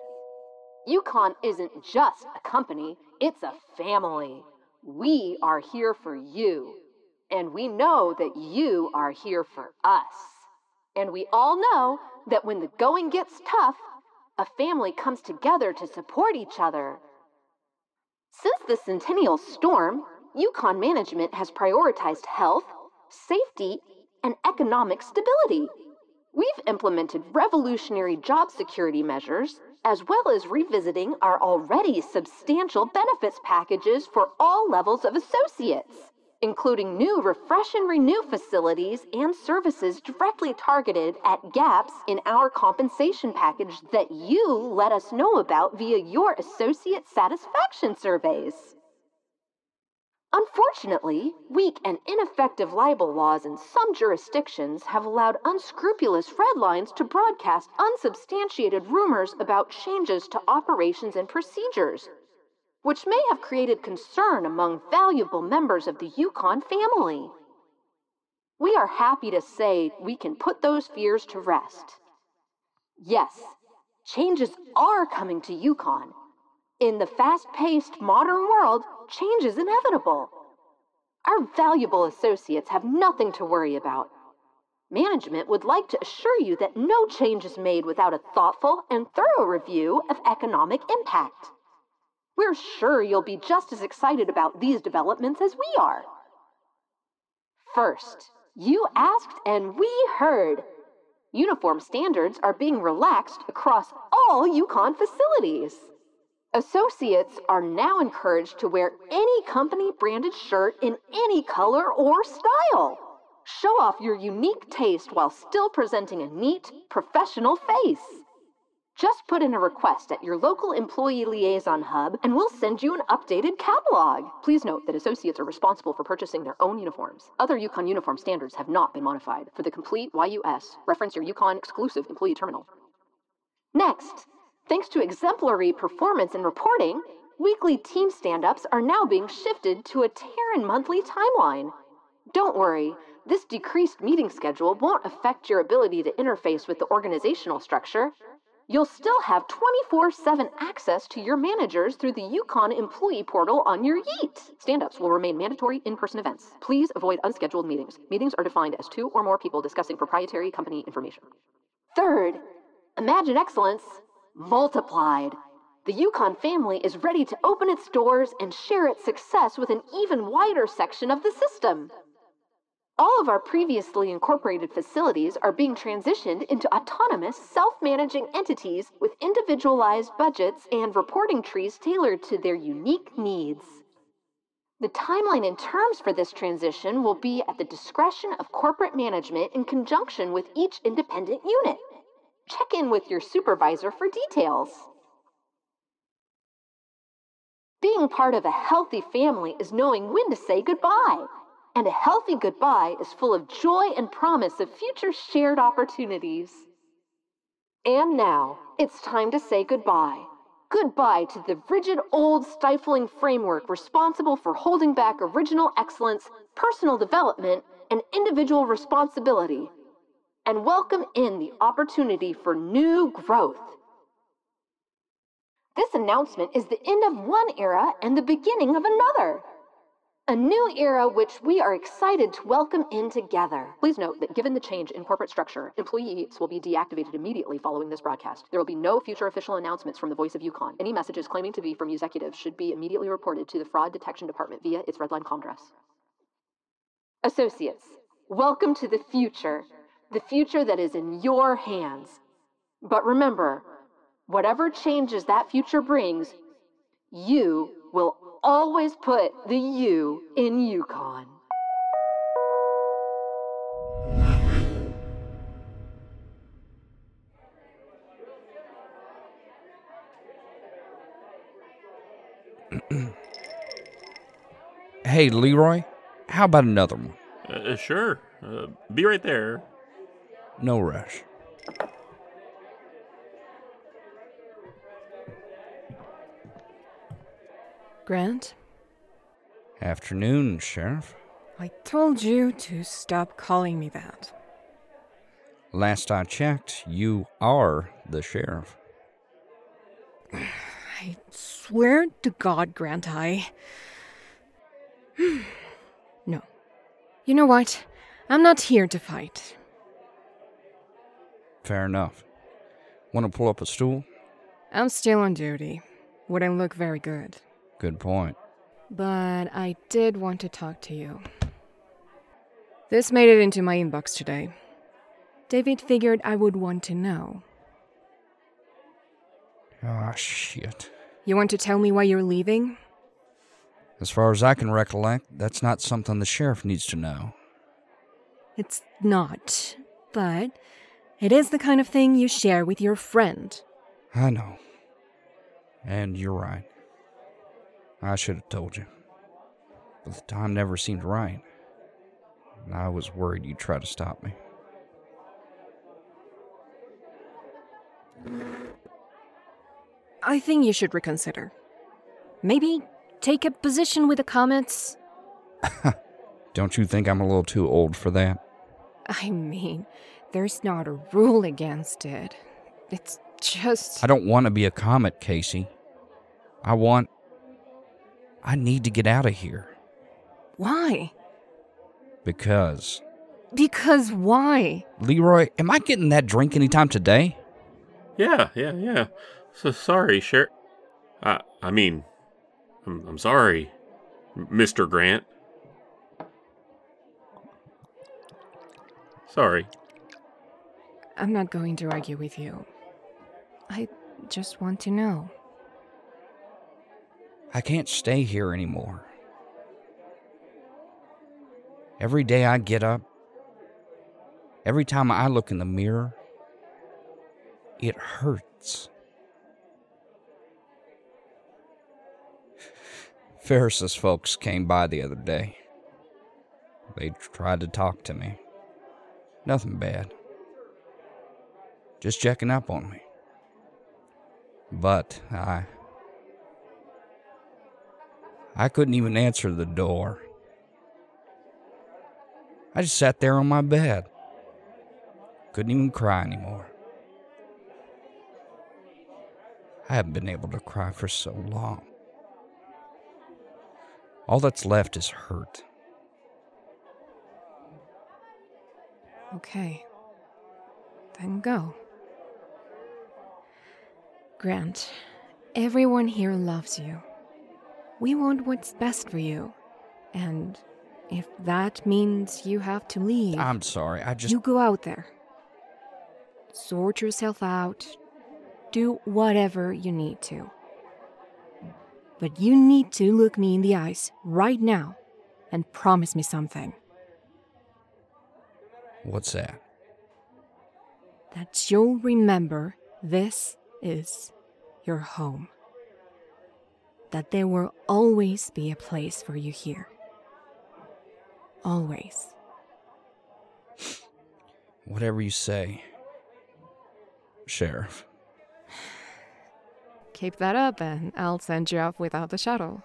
YuKon isn't just a company, it's a family. We are here for you. And we know that you are here for us. And we all know that when the going gets tough, a family comes together to support each other. Since the Centennial Storm, YuKon management has prioritized health, safety, and economic stability. We've implemented revolutionary job security measures, as well as revisiting our already substantial benefits packages for all levels of associates, including new refresh and renew facilities and services directly targeted at gaps in our compensation package that you let us know about via your associate satisfaction surveys. Unfortunately, weak and ineffective libel laws in some jurisdictions have allowed unscrupulous redlines to broadcast unsubstantiated rumors about changes to operations and procedures, which may have created concern among valuable members of the YuKon family. We are happy to say we can put those fears to rest. Yes, changes are coming to YuKon. In the fast paced modern world, change is inevitable. Our valuable associates have nothing to worry about. Management would like to assure you that no change is made without a thoughtful and thorough review of economic impact. We're sure you'll be just as excited about these developments as we are. First, you asked and we heard. Uniform standards are being relaxed across all YuKon facilities. Associates are now encouraged to wear any company branded shirt in any color or style. Show off your unique taste while still presenting a neat, professional face. Just put in a request at your local employee liaison hub and we'll send you an updated catalog. Please note that associates are responsible for purchasing their own uniforms. Other YuKon uniform standards have not been modified. For the complete YUS, reference your YuKon exclusive employee terminal. Next, Thanks to exemplary performance and reporting, weekly team stand ups are now being shifted to a Terran monthly timeline. Don't worry, this decreased meeting schedule won't affect your ability to interface with the organizational structure. You'll still have 24 7 access to your managers through the YuKon employee portal on your Yeet. Stand ups will remain mandatory in person events. Please avoid unscheduled meetings. Meetings are defined as two or more people discussing proprietary company information. Third, imagine excellence multiplied. The YuKon family is ready to open its doors and share its success with an even wider section of the system. All of our previously incorporated facilities are being transitioned into autonomous, self managing entities with individualized budgets and reporting trees tailored to their unique needs. The timeline and terms for this transition will be at the discretion of corporate management in conjunction with each independent unit. Check in with your supervisor for details. Being part of a healthy family is knowing when to say goodbye. And a healthy goodbye is full of joy and promise of future shared opportunities. And now, it's time to say goodbye. Goodbye to the rigid, old, stifling framework responsible for holding back original excellence, personal development, and individual responsibility and welcome in the opportunity for new growth. This announcement is the end of one era and the beginning of another. A new era which we are excited to welcome in together. Please note that given the change in corporate structure, employees will be deactivated immediately following this broadcast. There will be no future official announcements from the Voice of YuKon. Any messages claiming to be from YuXecutives should be immediately reported to the Fraud Detection Department via its Redline Commdress. Associates, welcome to the future the future that is in your hands. But remember, whatever changes that future brings, you will always put the you in YuKon. hey, Leroy, how about another one? Uh, sure. Uh, be right there. No rush. Grant? Afternoon, Sheriff. I told you to stop calling me that. Last I checked, you are the sheriff. I swear to God, Grant, I. no. You know what? I'm not here to fight. Fair enough. Want to pull up a stool? I'm still on duty. Wouldn't look very good. Good point. But I did want to talk to you. This made it into my inbox today. David figured I would want to know. Ah, shit. You want to tell me why you're leaving? As far as I can recollect, that's not something the sheriff needs to know. It's not. But it is the kind of thing you share with your friend. I know. And you're right. I should have told you. But the time never seemed right. And I was worried you'd try to stop me. I think you should reconsider. Maybe take a position with the Comets. Don't you think I'm a little too old for that? I mean, there's not a rule against it. It's just. I don't want to be a comet, Casey. I want. I need to get out of here. Why? Because. Because why? Leroy, am I getting that drink anytime today? Yeah, yeah, yeah. So sorry, Sheriff. I, I mean, I'm, I'm sorry, Mr. Grant. Sorry. I'm not going to argue with you. I just want to know. I can't stay here anymore. Every day I get up, every time I look in the mirror, it hurts. Ferris's folks came by the other day. They tried to talk to me. Nothing bad. Just checking up on me. But I. I couldn't even answer the door. I just sat there on my bed. Couldn't even cry anymore. I haven't been able to cry for so long. All that's left is hurt. Okay. Then go. Grant, everyone here loves you. We want what's best for you. And if that means you have to leave. I'm sorry, I just. You go out there. Sort yourself out. Do whatever you need to. But you need to look me in the eyes right now and promise me something. What's that? That you'll remember this is your home. That there will always be a place for you here. Always. Whatever you say, Sheriff. Keep that up and I'll send you off without the shuttle.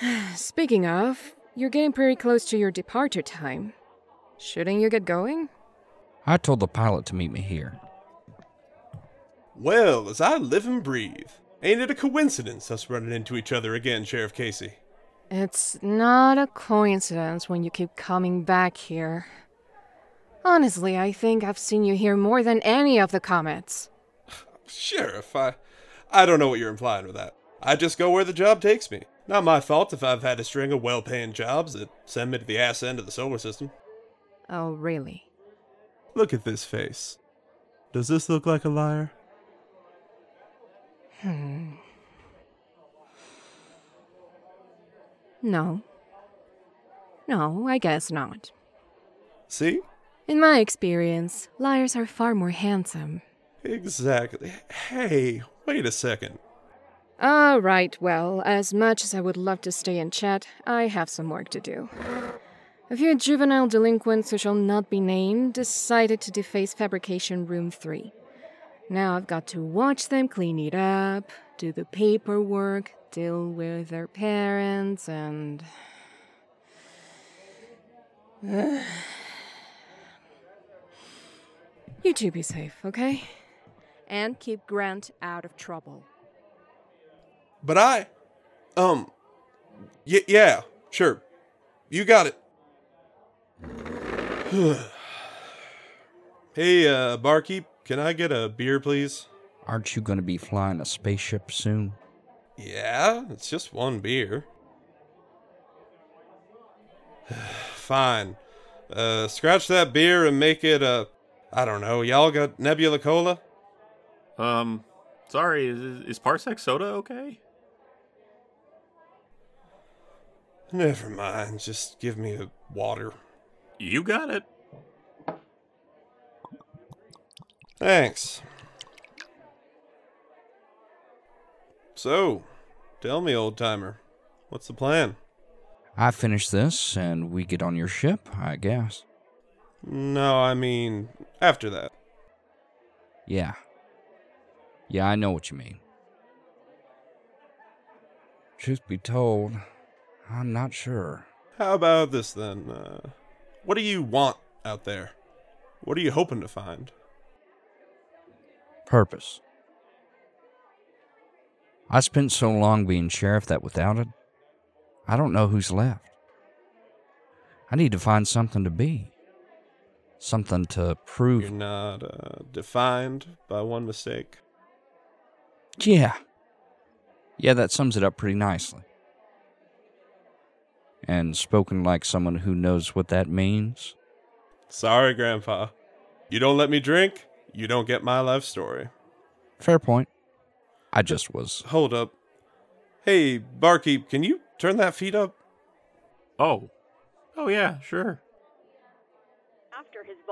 Speaking of, you're getting pretty close to your departure time. Shouldn't you get going? I told the pilot to meet me here. Well, as I live and breathe, ain't it a coincidence us running into each other again, Sheriff Casey? It's not a coincidence when you keep coming back here. Honestly, I think I've seen you here more than any of the comets. Sheriff, I, I don't know what you're implying with that. I just go where the job takes me. Not my fault if I've had a string of well paying jobs that send me to the ass end of the solar system. Oh, really? Look at this face. Does this look like a liar? Hmm. No. No, I guess not. See? In my experience, liars are far more handsome. Exactly. Hey, wait a second. All right, well, as much as I would love to stay and chat, I have some work to do. A few juvenile delinquents who shall not be named decided to deface Fabrication Room 3. Now I've got to watch them clean it up, do the paperwork, deal with their parents, and. You two be safe, okay? And keep Grant out of trouble. But I, um, y- yeah, sure. You got it. hey, uh, barkeep, can I get a beer, please? Aren't you going to be flying a spaceship soon? Yeah, it's just one beer. Fine. Uh, scratch that beer and make it a. I don't know. Y'all got Nebula Cola? Um, sorry, is, is Parsec soda okay? Never mind. Just give me a water. You got it. Thanks. So, tell me, old timer, what's the plan? I finish this and we get on your ship, I guess. No, I mean, after that. Yeah. Yeah, I know what you mean. Truth be told, I'm not sure. How about this then? Uh, what do you want out there? What are you hoping to find? Purpose. I spent so long being sheriff that without it, I don't know who's left. I need to find something to be. Something to prove. You're not uh, defined by one mistake. Yeah. Yeah, that sums it up pretty nicely. And spoken like someone who knows what that means. Sorry, Grandpa. You don't let me drink, you don't get my life story. Fair point. I just was. Hold up. Hey, barkeep, can you turn that feed up? Oh. Oh, yeah, sure.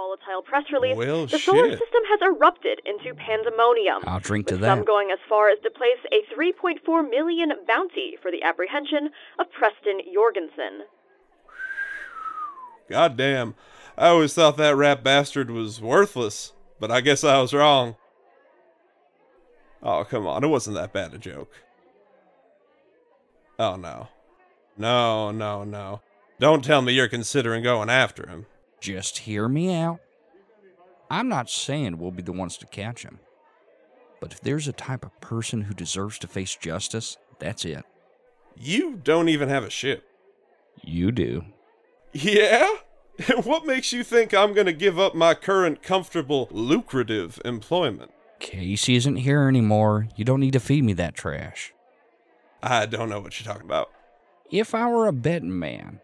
After his volatile press release, Well, the solar shit. system has erupted into pandemonium. I'll drink to with that. some going as far as to place a 3.4 million bounty for the apprehension of Preston Jorgenson. God damn. I always thought that rap bastard was worthless, but I guess I was wrong. Oh, come on. It wasn't that bad a joke. Oh, no. No, no, no. Don't tell me you're considering going after him. Just hear me out. I'm not saying we'll be the ones to catch him. But if there's a type of person who deserves to face justice, that's it. You don't even have a ship. You do. Yeah? what makes you think I'm going to give up my current comfortable, lucrative employment? Casey isn't here anymore. You don't need to feed me that trash. I don't know what you're talking about. If I were a betting man,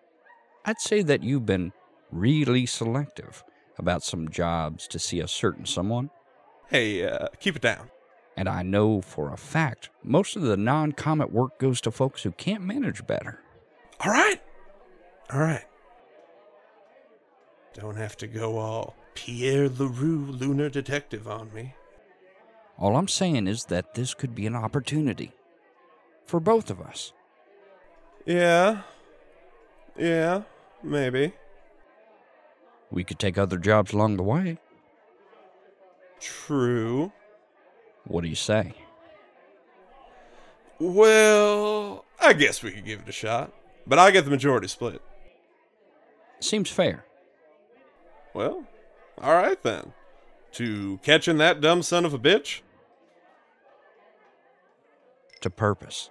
I'd say that you've been really selective about some jobs to see a certain someone. Hey, uh, keep it down. And I know for a fact most of the non comet work goes to folks who can't manage better. All right. All right. Don't have to go all Pierre LaRue lunar detective on me. All I'm saying is that this could be an opportunity for both of us. Yeah. Yeah, maybe. We could take other jobs along the way. True. What do you say? Well, I guess we could give it a shot. But I get the majority split. Seems fair. Well, all right then. To catching that dumb son of a bitch? To purpose.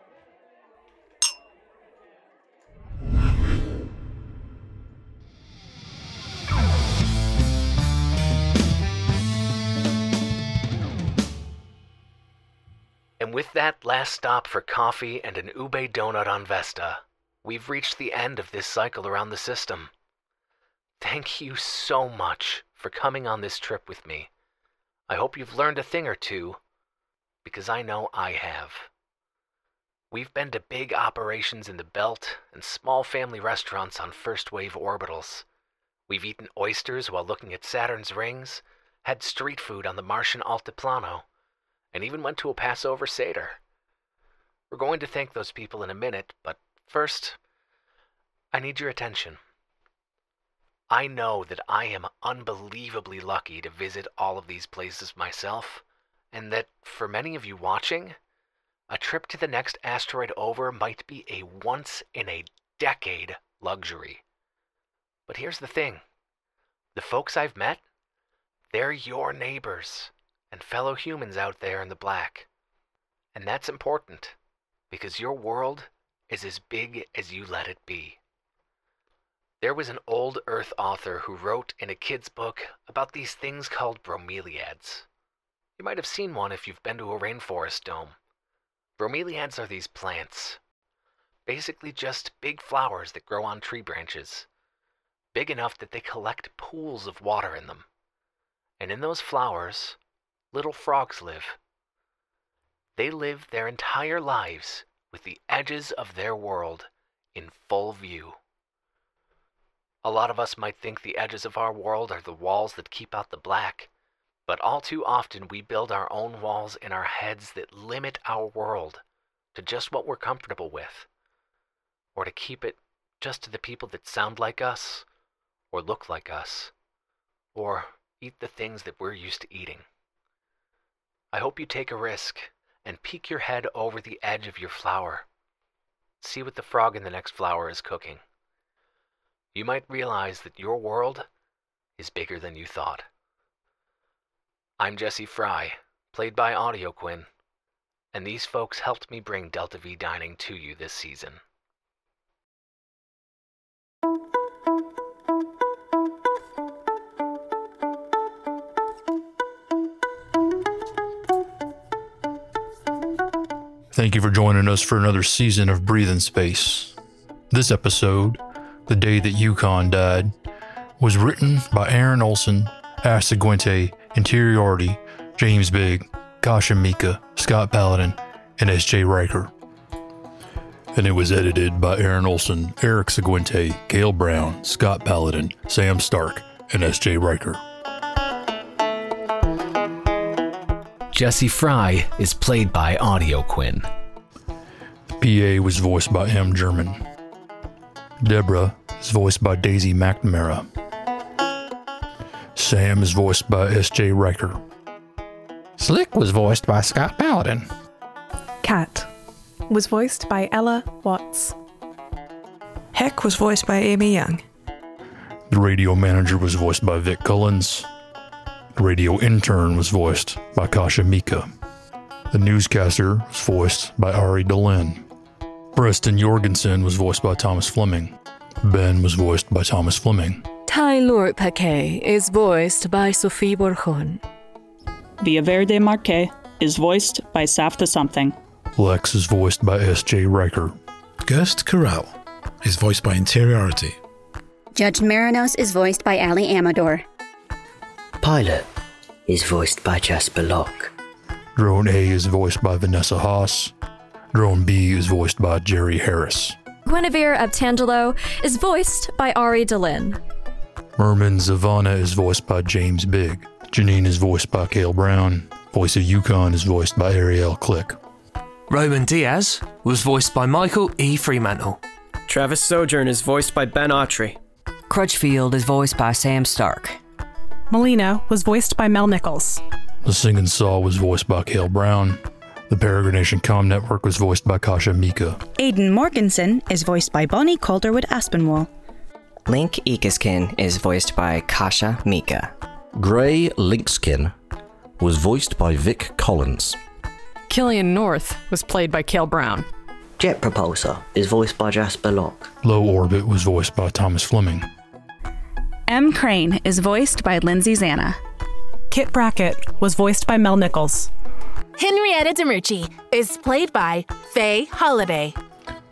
With that last stop for coffee and an ube donut on Vesta, we've reached the end of this cycle around the system. Thank you so much for coming on this trip with me. I hope you've learned a thing or two, because I know I have. We've been to big operations in the belt and small family restaurants on first wave orbitals. We've eaten oysters while looking at Saturn's rings, had street food on the Martian Altiplano, and even went to a Passover Seder. We're going to thank those people in a minute, but first, I need your attention. I know that I am unbelievably lucky to visit all of these places myself, and that for many of you watching, a trip to the next asteroid over might be a once in a decade luxury. But here's the thing the folks I've met, They're your neighbors and fellow humans out there in the black. And that's important because your world is as big as you let it be. There was an old Earth author who wrote in a kid's book about these things called bromeliads. You might have seen one if you've been to a rainforest dome. Bromeliads are these plants. Basically, just big flowers that grow on tree branches. Big enough that they collect pools of water in them. And in those flowers, little frogs live. They live their entire lives with the edges of their world in full view. A lot of us might think the edges of our world are the walls that keep out the black, but all too often we build our own walls in our heads that limit our world to just what we're comfortable with, or to keep it just to the people that sound like us, or look like us, or eat the things that we're used to eating. I hope you take a risk and peek your head over the edge of your flower. See what the frog in the next flower is cooking. You might realize that your world is bigger than you thought. I'm Jesse Fry, played by audioquinn, and these folks helped me bring Delta-Vee Dining to you this season. Thank you for joining us for another season of Breathing Space. This episode, The Day That YuKon Died, was written by Aaron Olson, Ash Seguinte, Interiority, James Big, Kasha Mika, Scott Paladin, and S.J. Ryker. And it was edited by Aaron Olson, Erik Seguinte, Kale Brown, Scott Paladin, Sam Stark, and S.J. Ryker. Jesse Fry is played by audioquinn. PA was voiced by M. German. Deborah is voiced by Daisy McNamara. Sam is voiced by S.J. Ryker. Slick was voiced by Scott Paladin. Cat was voiced by Ella Watts. Heck was voiced by Amy Young. The radio manager was voiced by Vic Cullens. The radio intern was voiced by Kasha Mika. The newscaster was voiced by Ari Delyn. Preston Jorgenson was voiced by Thomas Flemming. Ben was voiced by Thomas Flemming. Tyler Paquet is voiced by Sophie Borjon. Villaverde Marque is voiced by Safta Something. Lex is voiced by S.J. Ryker. Gust Corral is voiced by Interiority. Judge Marinos is voiced by Ali Amador. Pilot is voiced by Jasper Locke. Drone A is voiced by Vanessa Haas. Drone B is voiced by Jerry Harris. Guenevere Abtangelo is voiced by Ari Delyn. Mermin Zavanna is voiced by James Big. Janine is voiced by Kale Brown. Voice of YuKon is voiced by Ariel Click. Roman Diaz was voiced by Michael E. Freemandle. Travis Sojourn is voiced by Ben Awtry. Crutchfield is voiced by Sam Stark. Molina was voiced by Mel Nichols. The Singing Saw was voiced by Kale Brown. The Peregrination Com Network was voiced by Kasha Mika. Aidan Morganson is voiced by Bonnie Calderwood Aspinwall. Link Ekiskin is voiced by Kasha Mika. Gray Linkskin was voiced by Vic Collins. Killian North was played by Kale Brown. Jet Propulsor is voiced by Jasper Locke. Low Orbit was voiced by Thomas Flemming. M. Crane is voiced by Lindsay Zanna. Kit Brackett was voiced by Mel Nichols. Henrietta Demucci is played by Faye Holiday.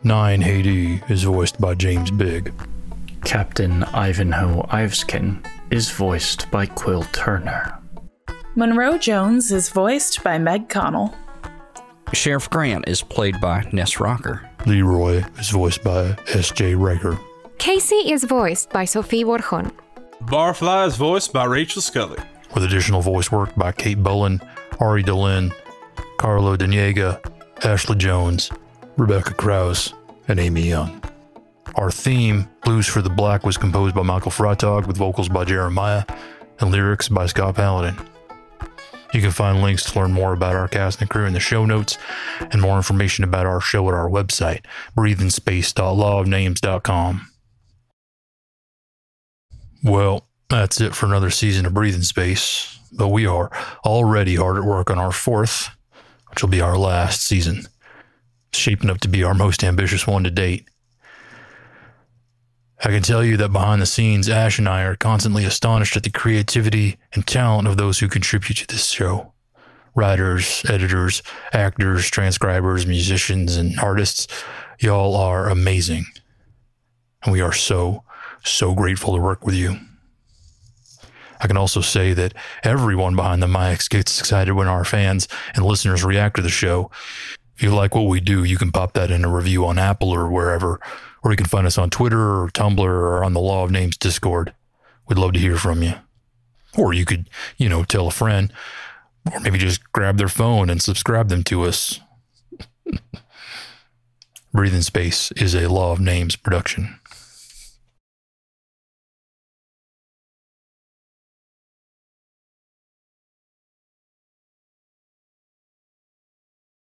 Nine Haiti is voiced by James Big. Captain Ivanhoe Iveskin is voiced by Quill Turner. Monroe Jones is voiced by Meg Connell. Sheriff Grant is played by Ness Rocker. Leroy is voiced by S.J. Ryker. Casey is voiced by Sophie Borjon. Barfly is voiced by Rachel Scully. With additional voice work by Kate Bullen, Ari Delyn, Carlo Daniega, Ashley Jones, Rebecca Krause, and Amy Young. Our theme, Blues for the Black, was composed by Michael Freitag with vocals by Jeremiah and lyrics by Scott Paladin. You can find links to learn more about our cast and crew in the show notes and more information about our show at our website, breatheinspace.lawofnames.com. Well, that's it for another season of Breathing Space. But we are already hard at work on our fourth, which will be our last season, shaping up to be our most ambitious one to date. I can tell you that behind the scenes, Ash and I are constantly astonished at the creativity and talent of those who contribute to this show writers, editors, actors, transcribers, musicians, and artists. Y'all are amazing. And we are so, so grateful to work with you. I can also say that everyone behind the mics gets excited when our fans and listeners react to the show. If you like what we do, you can pop that in a review on Apple or wherever, or you can find us on Twitter or Tumblr or on the Law of Names Discord. We'd love to hear from you. Or you could, you know, tell a friend, or maybe just grab their phone and subscribe them to us. Breathing Space is a Law of Names production.